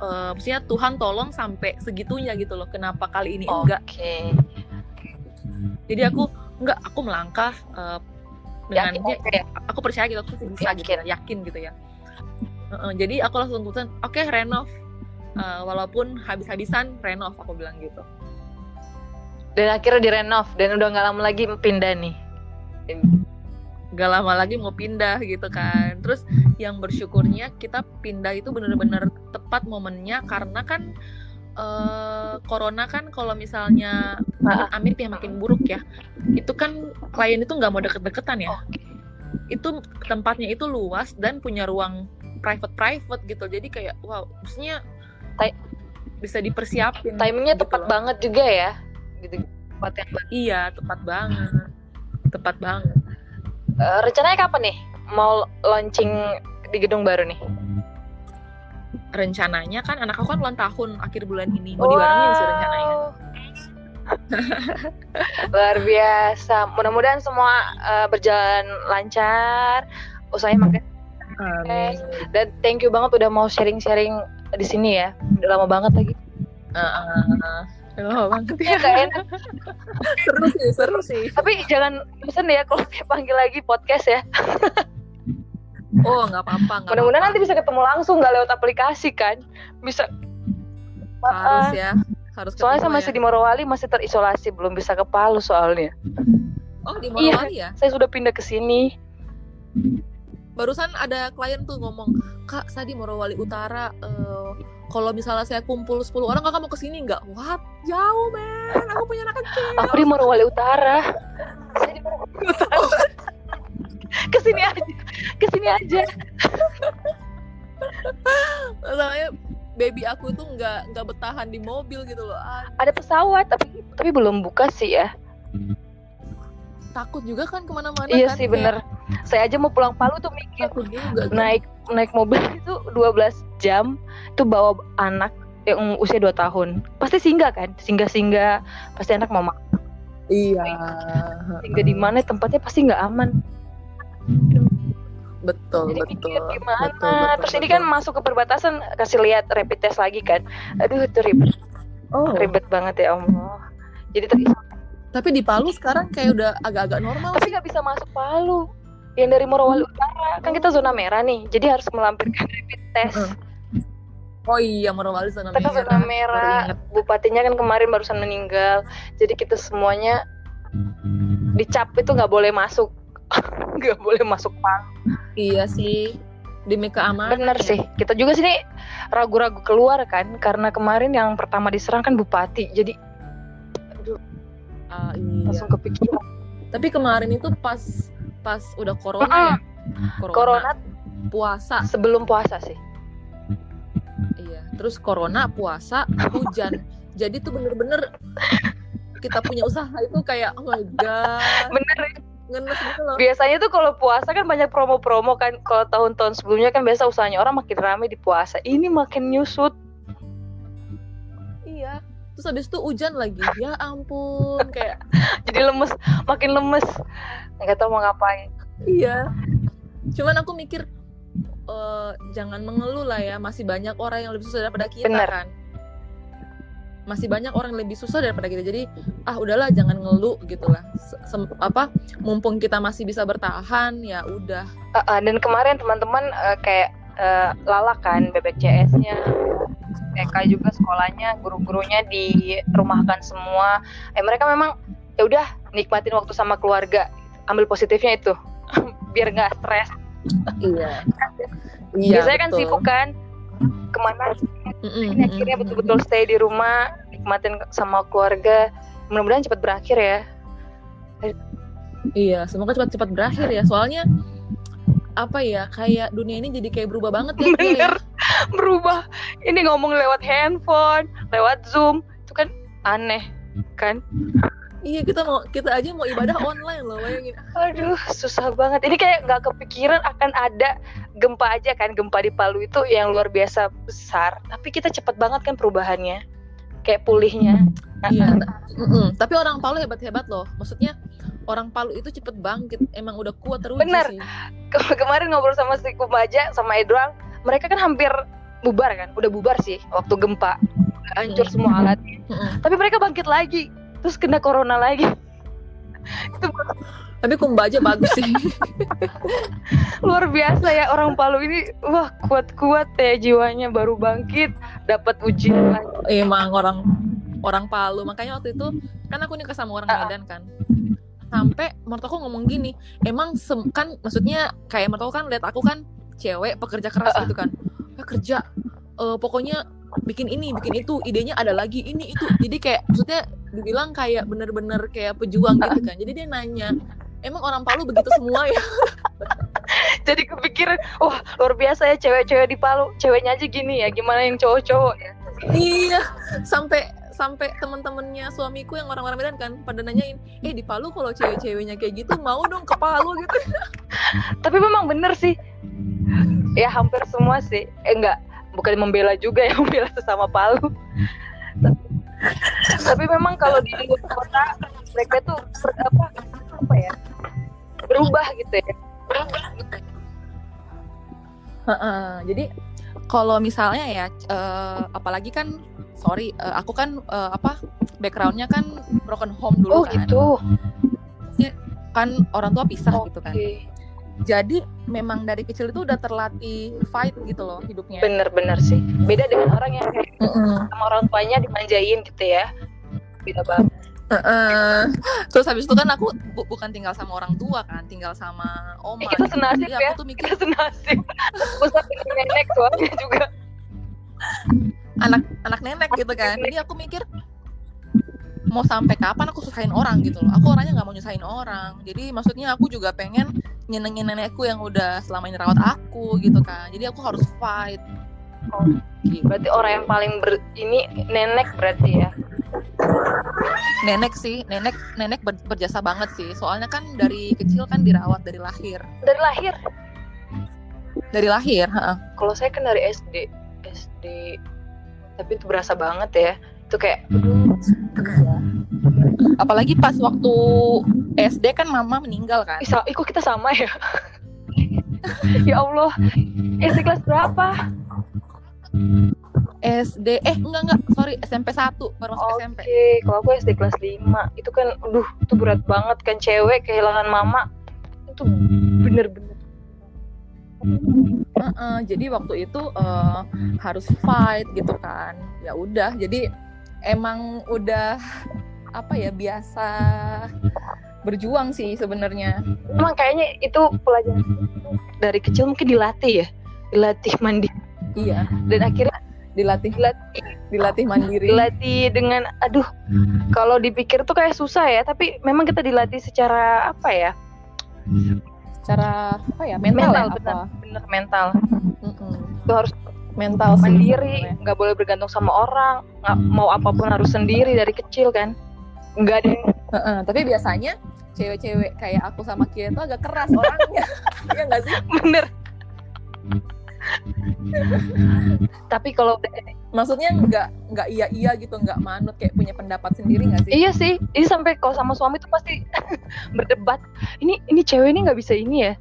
uh, maksudnya Tuhan tolong sampai segitunya gitu loh kenapa kali ini enggak Oke. jadi aku enggak aku melangkah uh, dengan Yakin, dia- oke. aku percaya gitu aku bisa gitu Yakin. yakin gitu ya Uh-uh, jadi aku langsung keputusan oke renov Uh, walaupun habis-habisan renov aku bilang gitu Dan akhirnya direnov dan udah nggak lama lagi pindah nih. Gak lama lagi mau pindah gitu kan. Terus yang bersyukurnya kita pindah itu bener-bener tepat momennya karena kan eh, corona kan kalau misalnya makin amit ya makin buruk ya. Itu kan klien itu nggak mau deket-deketan ya. Itu tempatnya itu luas dan punya ruang private private gitu. Jadi kayak wow maksudnya Tai- bisa dipersiapin Timingnya gitu tepat loh. banget juga ya. Gitu. Tepat yang iya tepat banget. Tepat banget Eh, rencananya kapan nih mau launching di gedung baru nih? rencananya kan anak aku kan ulang tahun akhir bulan ini mau dibarengin sih rencananya Wow. Luar biasa. Mudah-mudahan semua eh, berjalan lancar. Usahanya makin Amin. dan thank you banget udah mau sharing-sharing di sini ya. Udah lama banget lagi. Heeh. Oh, banget ya. Ya gak enak. seru sih, seru sih. Tapi jangan bosan ya kalau panggil lagi podcast ya. Oh, nggak apa-apa. Mudah-mudahan nanti bisa ketemu langsung nggak lewat aplikasi kan. Bisa. harus Ah, ya. Harus Soalnya saya ketemu masih ya. di Morowali masih terisolasi belum bisa ke Palu soalnya. Oh, di Morowali ya. Saya sudah pindah ke sini. Barusan ada klien tuh ngomong, "Kak, saya di Morowali Utara eh, kalau misalnya saya kumpul 10 orang, Kakak mau ke sini nggak?" What? Jauh, men. Aku punya anak kecil. Aku di Morowali Utara. Saya di Morowali Utara. Ke sini aja. Ke sini aja. Soalnya baby aku tuh nggak nggak bertahan di mobil gitu loh. Ada pesawat tapi tapi belum buka sih ya. Takut juga kan ke mana-mana iya kan. sih Kayak bener. Saya aja mau pulang Palu tuh mikir Takut juga. naik naik mobil itu 12 jam itu bawa anak yang usia 2 tahun. Pasti singgah kan? Singgah-singgah pasti anak mau makan. Iya. Singgah di mana tempatnya pasti nggak aman. Betul, Jadi betul. mikir gimana? Betul, betul, Terus ini betul. kan masuk ke perbatasan kasih lihat rapid test lagi kan. Aduh itu ribet, oh. ribet banget ya Allah. Jadi terisolasi. Tapi di Palu sekarang kayak udah agak-agak normal. Tapi nggak bisa masuk Palu. Yang dari Morowali Utara kan kita zona merah nih. Jadi harus melampirkan rapid test. Heeh. Oh iya, Morowali zona Kita merah. zona merah. Bupatinya kan kemarin barusan meninggal. Jadi kita semuanya dicap itu nggak boleh masuk. Nggak boleh masuk Palu. Iya sih. Demi keamanan. Bener ya. sih. Kita juga sini ragu-ragu keluar kan karena kemarin yang pertama diserang kan bupati. Jadi. Langsung kepikiran. Tapi kemarin itu pas pas udah corona ya. Corona, Corona puasa. sebelum puasa sih. Iya. Terus corona, puasa, hujan. Jadi tuh bener-bener kita punya usaha itu kayak oh my god, Bener. ngenes gitu loh. Biasanya tuh kalau puasa kan banyak promo-promo kan. Kalau tahun-tahun sebelumnya kan biasa usahanya orang makin ramai di puasa. Ini makin nyusut. Terus habis itu hujan lagi. Ya ampun, kayak Jadi lemes, makin lemes. Nggak tahu mau ngapain. Iya. Cuman aku mikir eh, jangan mengeluh lah ya, masih banyak orang yang lebih susah daripada kita Bener. kan. Masih banyak orang yang lebih susah daripada kita. Jadi ah udahlah jangan ngeluh gitu lah. Se- sem- apa mumpung kita masih bisa bertahan ya udah. Uh, uh, dan kemarin teman-teman uh, kayak uh, Lala kan BPJS-nya TK juga sekolahnya guru-gurunya dirumahkan semua. Eh mereka memang ya udah nikmatin waktu sama keluarga. Ambil positifnya itu biar nggak stres. Iya. biasanya kan sibuk kan ke mana ini akhirnya betul-betul stay di rumah nikmatin sama keluarga. Mudah-mudahan cepat berakhir ya. Iya, semoga cepat-cepat berakhir ya. Soalnya apa ya kayak dunia ini jadi kayak berubah banget ya. Ya. bener berubah ini ngomong lewat handphone lewat zoom itu kan aneh kan Iya kita mau kita aja mau ibadah online loh bayangin. Aduh, susah banget. Ini kayak nggak kepikiran akan ada gempa aja kan. Gempa di Palu itu yang luar biasa besar. Tapi kita cepet banget kan perubahannya. Kayak pulihnya. Iya. Mm-mm. Tapi orang Palu hebat-hebat loh. Maksudnya orang Palu itu cepet bangkit. Emang udah kuat teruji Bener. sih. Ke- Kemarin ngobrol sama si Kumaja, sama Edwang. mereka kan hampir bubar kan udah bubar sih waktu gempa hancur Hmm. semua alat Mm-mm. tapi mereka bangkit lagi terus kena corona lagi itu Tapi Kumba aja bagus sih. luar biasa ya orang Palu ini wah kuat-kuat ya jiwanya baru bangkit dapat ujian lagi Emang orang orang Palu. Makanya waktu itu kan aku nikah sama orang Ah. Medan kan. Sampai mertuaku ngomong gini, emang sem- kan maksudnya kayak mertuaku kan lihat aku kan cewek pekerja keras Ah, gitu kan. Ya kerja eh, pokoknya bikin ini, bikin itu, idenya ada lagi ini itu. Jadi kayak maksudnya dibilang kayak bener-bener kayak pejuang gitu kan. Jadi dia nanya, emang orang Palu begitu semua ya? jadi kepikiran wah luar biasa ya cewek-cewek di Palu. Ceweknya aja gini ya gimana yang cowok-cowok ya? Iya, sampai sampai temen-temennya suamiku yang orang-orang Medan kan pada nanyain, eh di Palu kalau cewek-ceweknya kayak gitu mau dong ke Palu? gitu. tapi memang bener sih. Ya hampir semua sih. Eh enggak bukan membela juga ya membela sesama Palu. Tapi, memang kalau di kota mereka tuh apa apa ya berubah gitu ya. Heeh, jadi kalau misalnya ya, eh, apalagi kan, sorry, eh, aku kan eh, apa backgroundnya kan broken home dulu oh kan, gitu. Kan orang tua pisah gitu kan. Jadi memang dari kecil itu udah terlatih fight gitu loh hidupnya. bener-bener sih. Beda dengan orang yang kayak Mm-mm. sama orang tuanya dimanjain gitu ya. Beda banget Heeh. Terus habis itu kan aku bu- bukan tinggal sama orang tua kan, tinggal sama oma. Eh, kita senasib Jadi ya aku tuh mikir kita senasib. Pusat nenek soalnya juga. Anak anak nenek gitu kan. Jadi aku mikir mau sampai kapan aku susahin orang gitu loh. Aku orangnya nggak mau nyusahin orang. Jadi maksudnya aku juga pengen nyenengin nenekku yang udah selama ini rawat aku gitu kan. Jadi aku harus fight gitu. berarti orang yang paling ber ini nenek berarti ya? Nenek sih nenek nenek ber- berjasa banget sih. Soalnya kan dari kecil kan dirawat dari lahir. Dari lahir? Dari lahir heeh. kalau saya kan dari SD SD tapi itu berasa banget ya. Itu kayak aduh apalagi pas waktu SD kan mama meninggal kan. Ih, kok kita sama ya? Ya Allah SD kelas berapa SD eh enggak enggak. Sorry SMP 1 baru masuk Oke, SMP kalau aku SD kelas 5 itu kan, aduh, itu berat banget kan. Cewek kehilangan mama. Itu bener-bener. Heeh, jadi waktu itu eh, harus fight gitu kan. Ya udah, jadi emang udah apa ya biasa berjuang sih sebenarnya. Emang kayaknya itu pelajaran dari kecil mungkin dilatih ya, dilatih mandi Iya, dan akhirnya dilatih dilatih, dilatih mandiri. dilatih dengan, aduh, kalau dipikir tuh kayak susah ya, tapi memang kita dilatih secara apa ya, Cara apa ya? Mental, ya, bener, apa? bener mental. Mm-mm. Itu harus Mental mandiri, sebenarnya. nggak boleh bergantung sama orang, nggak mau apa pun harus sendiri dari kecil kan, nggak ada yang Heeh, tapi biasanya cewek-cewek kayak aku sama Kia itu agak keras orangnya. Iya nggak sih? bener tapi kalau Maksudnya nggak nggak iya iya gitu, nggak manut kayak punya pendapat sendiri nggak sih? iya sih ini sampai kalau sama suami tuh pasti berdebat ini ini cewek ini nggak bisa ini ya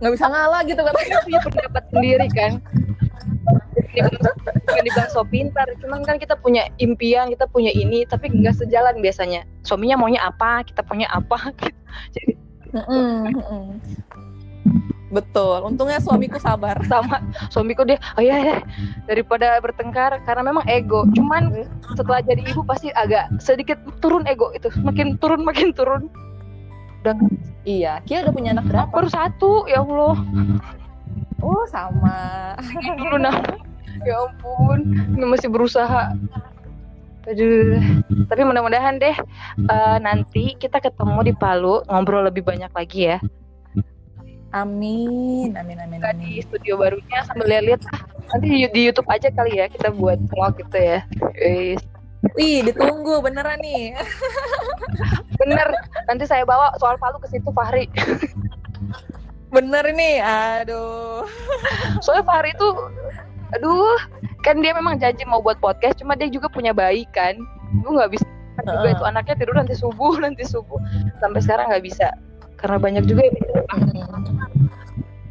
Nggak bisa ngalah gitu kita punya pendapat sendiri kan bukan dibilang so pintar cuman kan kita punya impian kita punya ini tapi nggak sejalan biasanya suaminya maunya apa kita punya apa gitu. jadi Mm-mm, mm-mm. Betul. Untungnya suamiku sabar. sama suamiku dia oh iya ya daripada bertengkar karena memang ego cuman setelah jadi ibu pasti agak sedikit turun ego itu makin turun makin turun udah Iya. Kia udah punya anak berapa? baru satu ya Allah Oh sama. dulu nah ya ampun ini masih berusaha aduh tapi mudah-mudahan deh eh, nanti kita ketemu di Palu ngobrol lebih banyak lagi ya Amin. Amin amin di amin. studio barunya sambil lihat-lihat ah, nanti di, di YouTube aja kali ya kita buat vlog gitu ya Wis. Wih, ditunggu beneran nih. bener nanti saya bawa soal Palu ke situ Fahri Bener nih. Aduh. soalnya Fahri itu aduh kan dia memang janji mau buat podcast cuma dia juga punya bayi kan gue nggak bisa juga itu anaknya tidur nanti subuh nanti subuh sampai sekarang nggak bisa karena banyak juga yang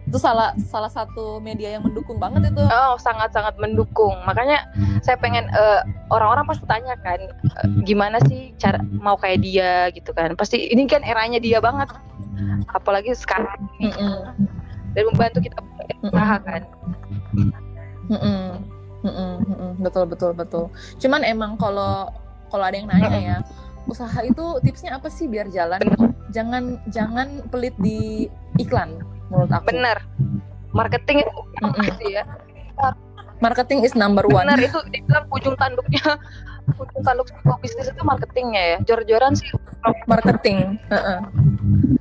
itu salah salah satu media yang mendukung banget itu Oh, sangat-sangat mendukung. Makanya saya pengen eh, orang-orang pasti tanya kan, eh, gimana sih cara mau kayak dia gitu kan. Pasti ini kan eranya dia banget. Apalagi sekarang ini. Mm-mm. dan membantu kita berusaha kan. Mm-mm. Mm-mm. Mm-mm. betul betul betul cuman emang kalau kalau ada yang nanya ya usaha itu tipsnya apa sih biar jalan jangan jangan pelit di iklan menurut aku Bener. Marketing itu Mm-mm. sih ya. marketing is number one Bener itu dibilang ujung tanduknya sebuah bisnis itu marketingnya ya. Jor-joran sih marketing Heeh.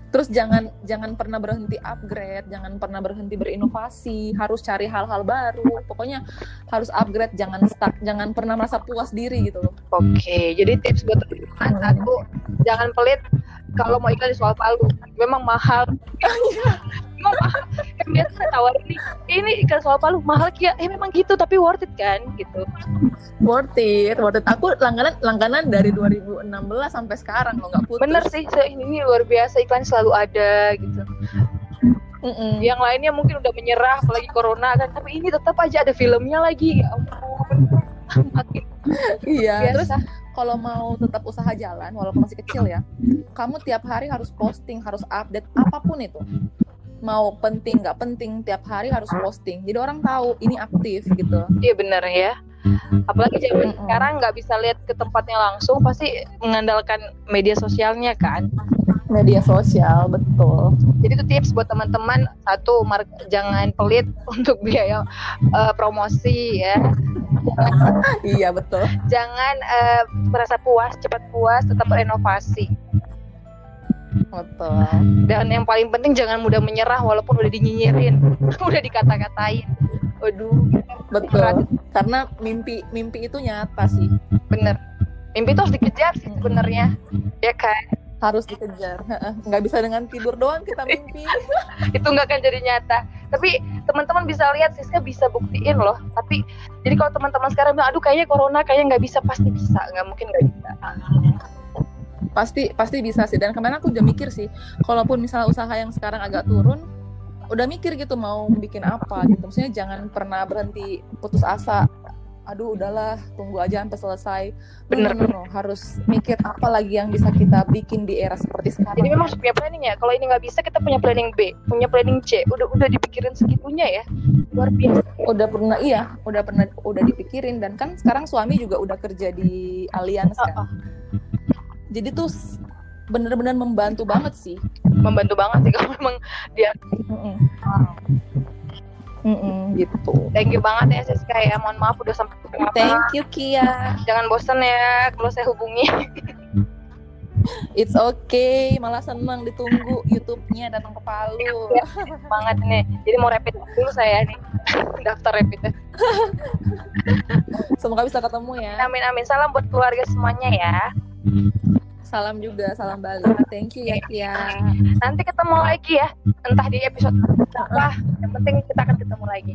terus jangan jangan pernah berhenti upgrade jangan pernah berhenti berinovasi harus cari hal-hal baru pokoknya harus upgrade jangan stuck jangan pernah merasa puas diri gitu loh Oke, jadi tips buat satu jangan pelit kalau mau iklan di soal palu. Memang mahal. memang mahal. Yang biasa saya tawarin nih, ini iklan soal palu mahal kia. Eh memang gitu, tapi worth it kan gitu. worth it worth it aku langganan langganan dari 2016 sampai sekarang loh nggak putus Bener sih, se- ini, ini luar biasa iklan selalu ada gitu. Mm-mm. Yang lainnya mungkin udah menyerah, apalagi corona kan. Tapi ini tetap aja ada filmnya lagi. Ya ampun. Makin iya terus. Kalau mau tetap usaha jalan walaupun masih kecil ya kamu tiap hari harus posting harus update apa pun itu mau penting nggak penting tiap hari harus posting jadi orang tahu ini aktif gitu Iya bener ya. Apalagi zaman Mm-mm. sekarang nggak bisa lihat ke tempatnya langsung, pasti mengandalkan media sosialnya kan. Media sosial betul Jadi itu tips buat teman-teman satu jangan pelit untuk biaya eh, promosi ya. iya betul Jangan eh, merasa puas, cepat puas, tetap berinovasi. betul Dan yang paling penting jangan mudah menyerah walaupun udah dinyinyirin, udah dikata-katain. Waduh, betul karena mimpi mimpi itu nyata sih bener. Mimpi itu harus dikejar sih sebenarnya, ya kan? Harus dikejar. Nggak bisa dengan tidur doang kita mimpi. Itu nggak akan jadi nyata. Tapi teman-teman bisa lihat Siska bisa buktiin loh. Tapi jadi kalau teman-teman sekarang bilang aduh kayaknya corona kayaknya nggak bisa. Pasti bisa. Nggak mungkin nggak bisa. Pasti pasti bisa sih. Dan kemarin aku udah mikir sih kalaupun misalnya usaha yang sekarang agak turun udah mikir gitu mau bikin apa gitu. Maksudnya jangan pernah berhenti putus asa aduh udahlah tunggu aja sampai selesai. No, Bener. no, no, no. harus mikir apa lagi yang bisa kita bikin di era seperti sekarang. Jadi memang harus punya planning ya. Kalau ini nggak bisa kita punya planning B punya planning C. Udah udah dipikirin segitunya ya. Luar biasa. Udah pernah iya udah pernah udah dipikirin. Dan kan sekarang suami juga udah kerja di Allianz kan. Oh, oh. jadi tuh bener-bener membantu banget sih. Membantu banget sih kalau memang dia Mm-mm. Mm-mm, gitu. Thank you banget ya Siska ya. Mohon maaf udah sampai thank you Kia. Jangan bosan ya kalau saya hubungi. It's okay, malah seneng ditunggu YouTube-nya datang ke Palu. banget nih. Jadi mau rapid dulu saya nih. Daftar rapid. Semoga bisa ketemu ya. amin amin. Salam buat keluarga semuanya ya Salam juga, salam balik. Thank you ya Kia. nanti ketemu lagi ya. Entah di episode apa yang penting kita akan ketemu lagi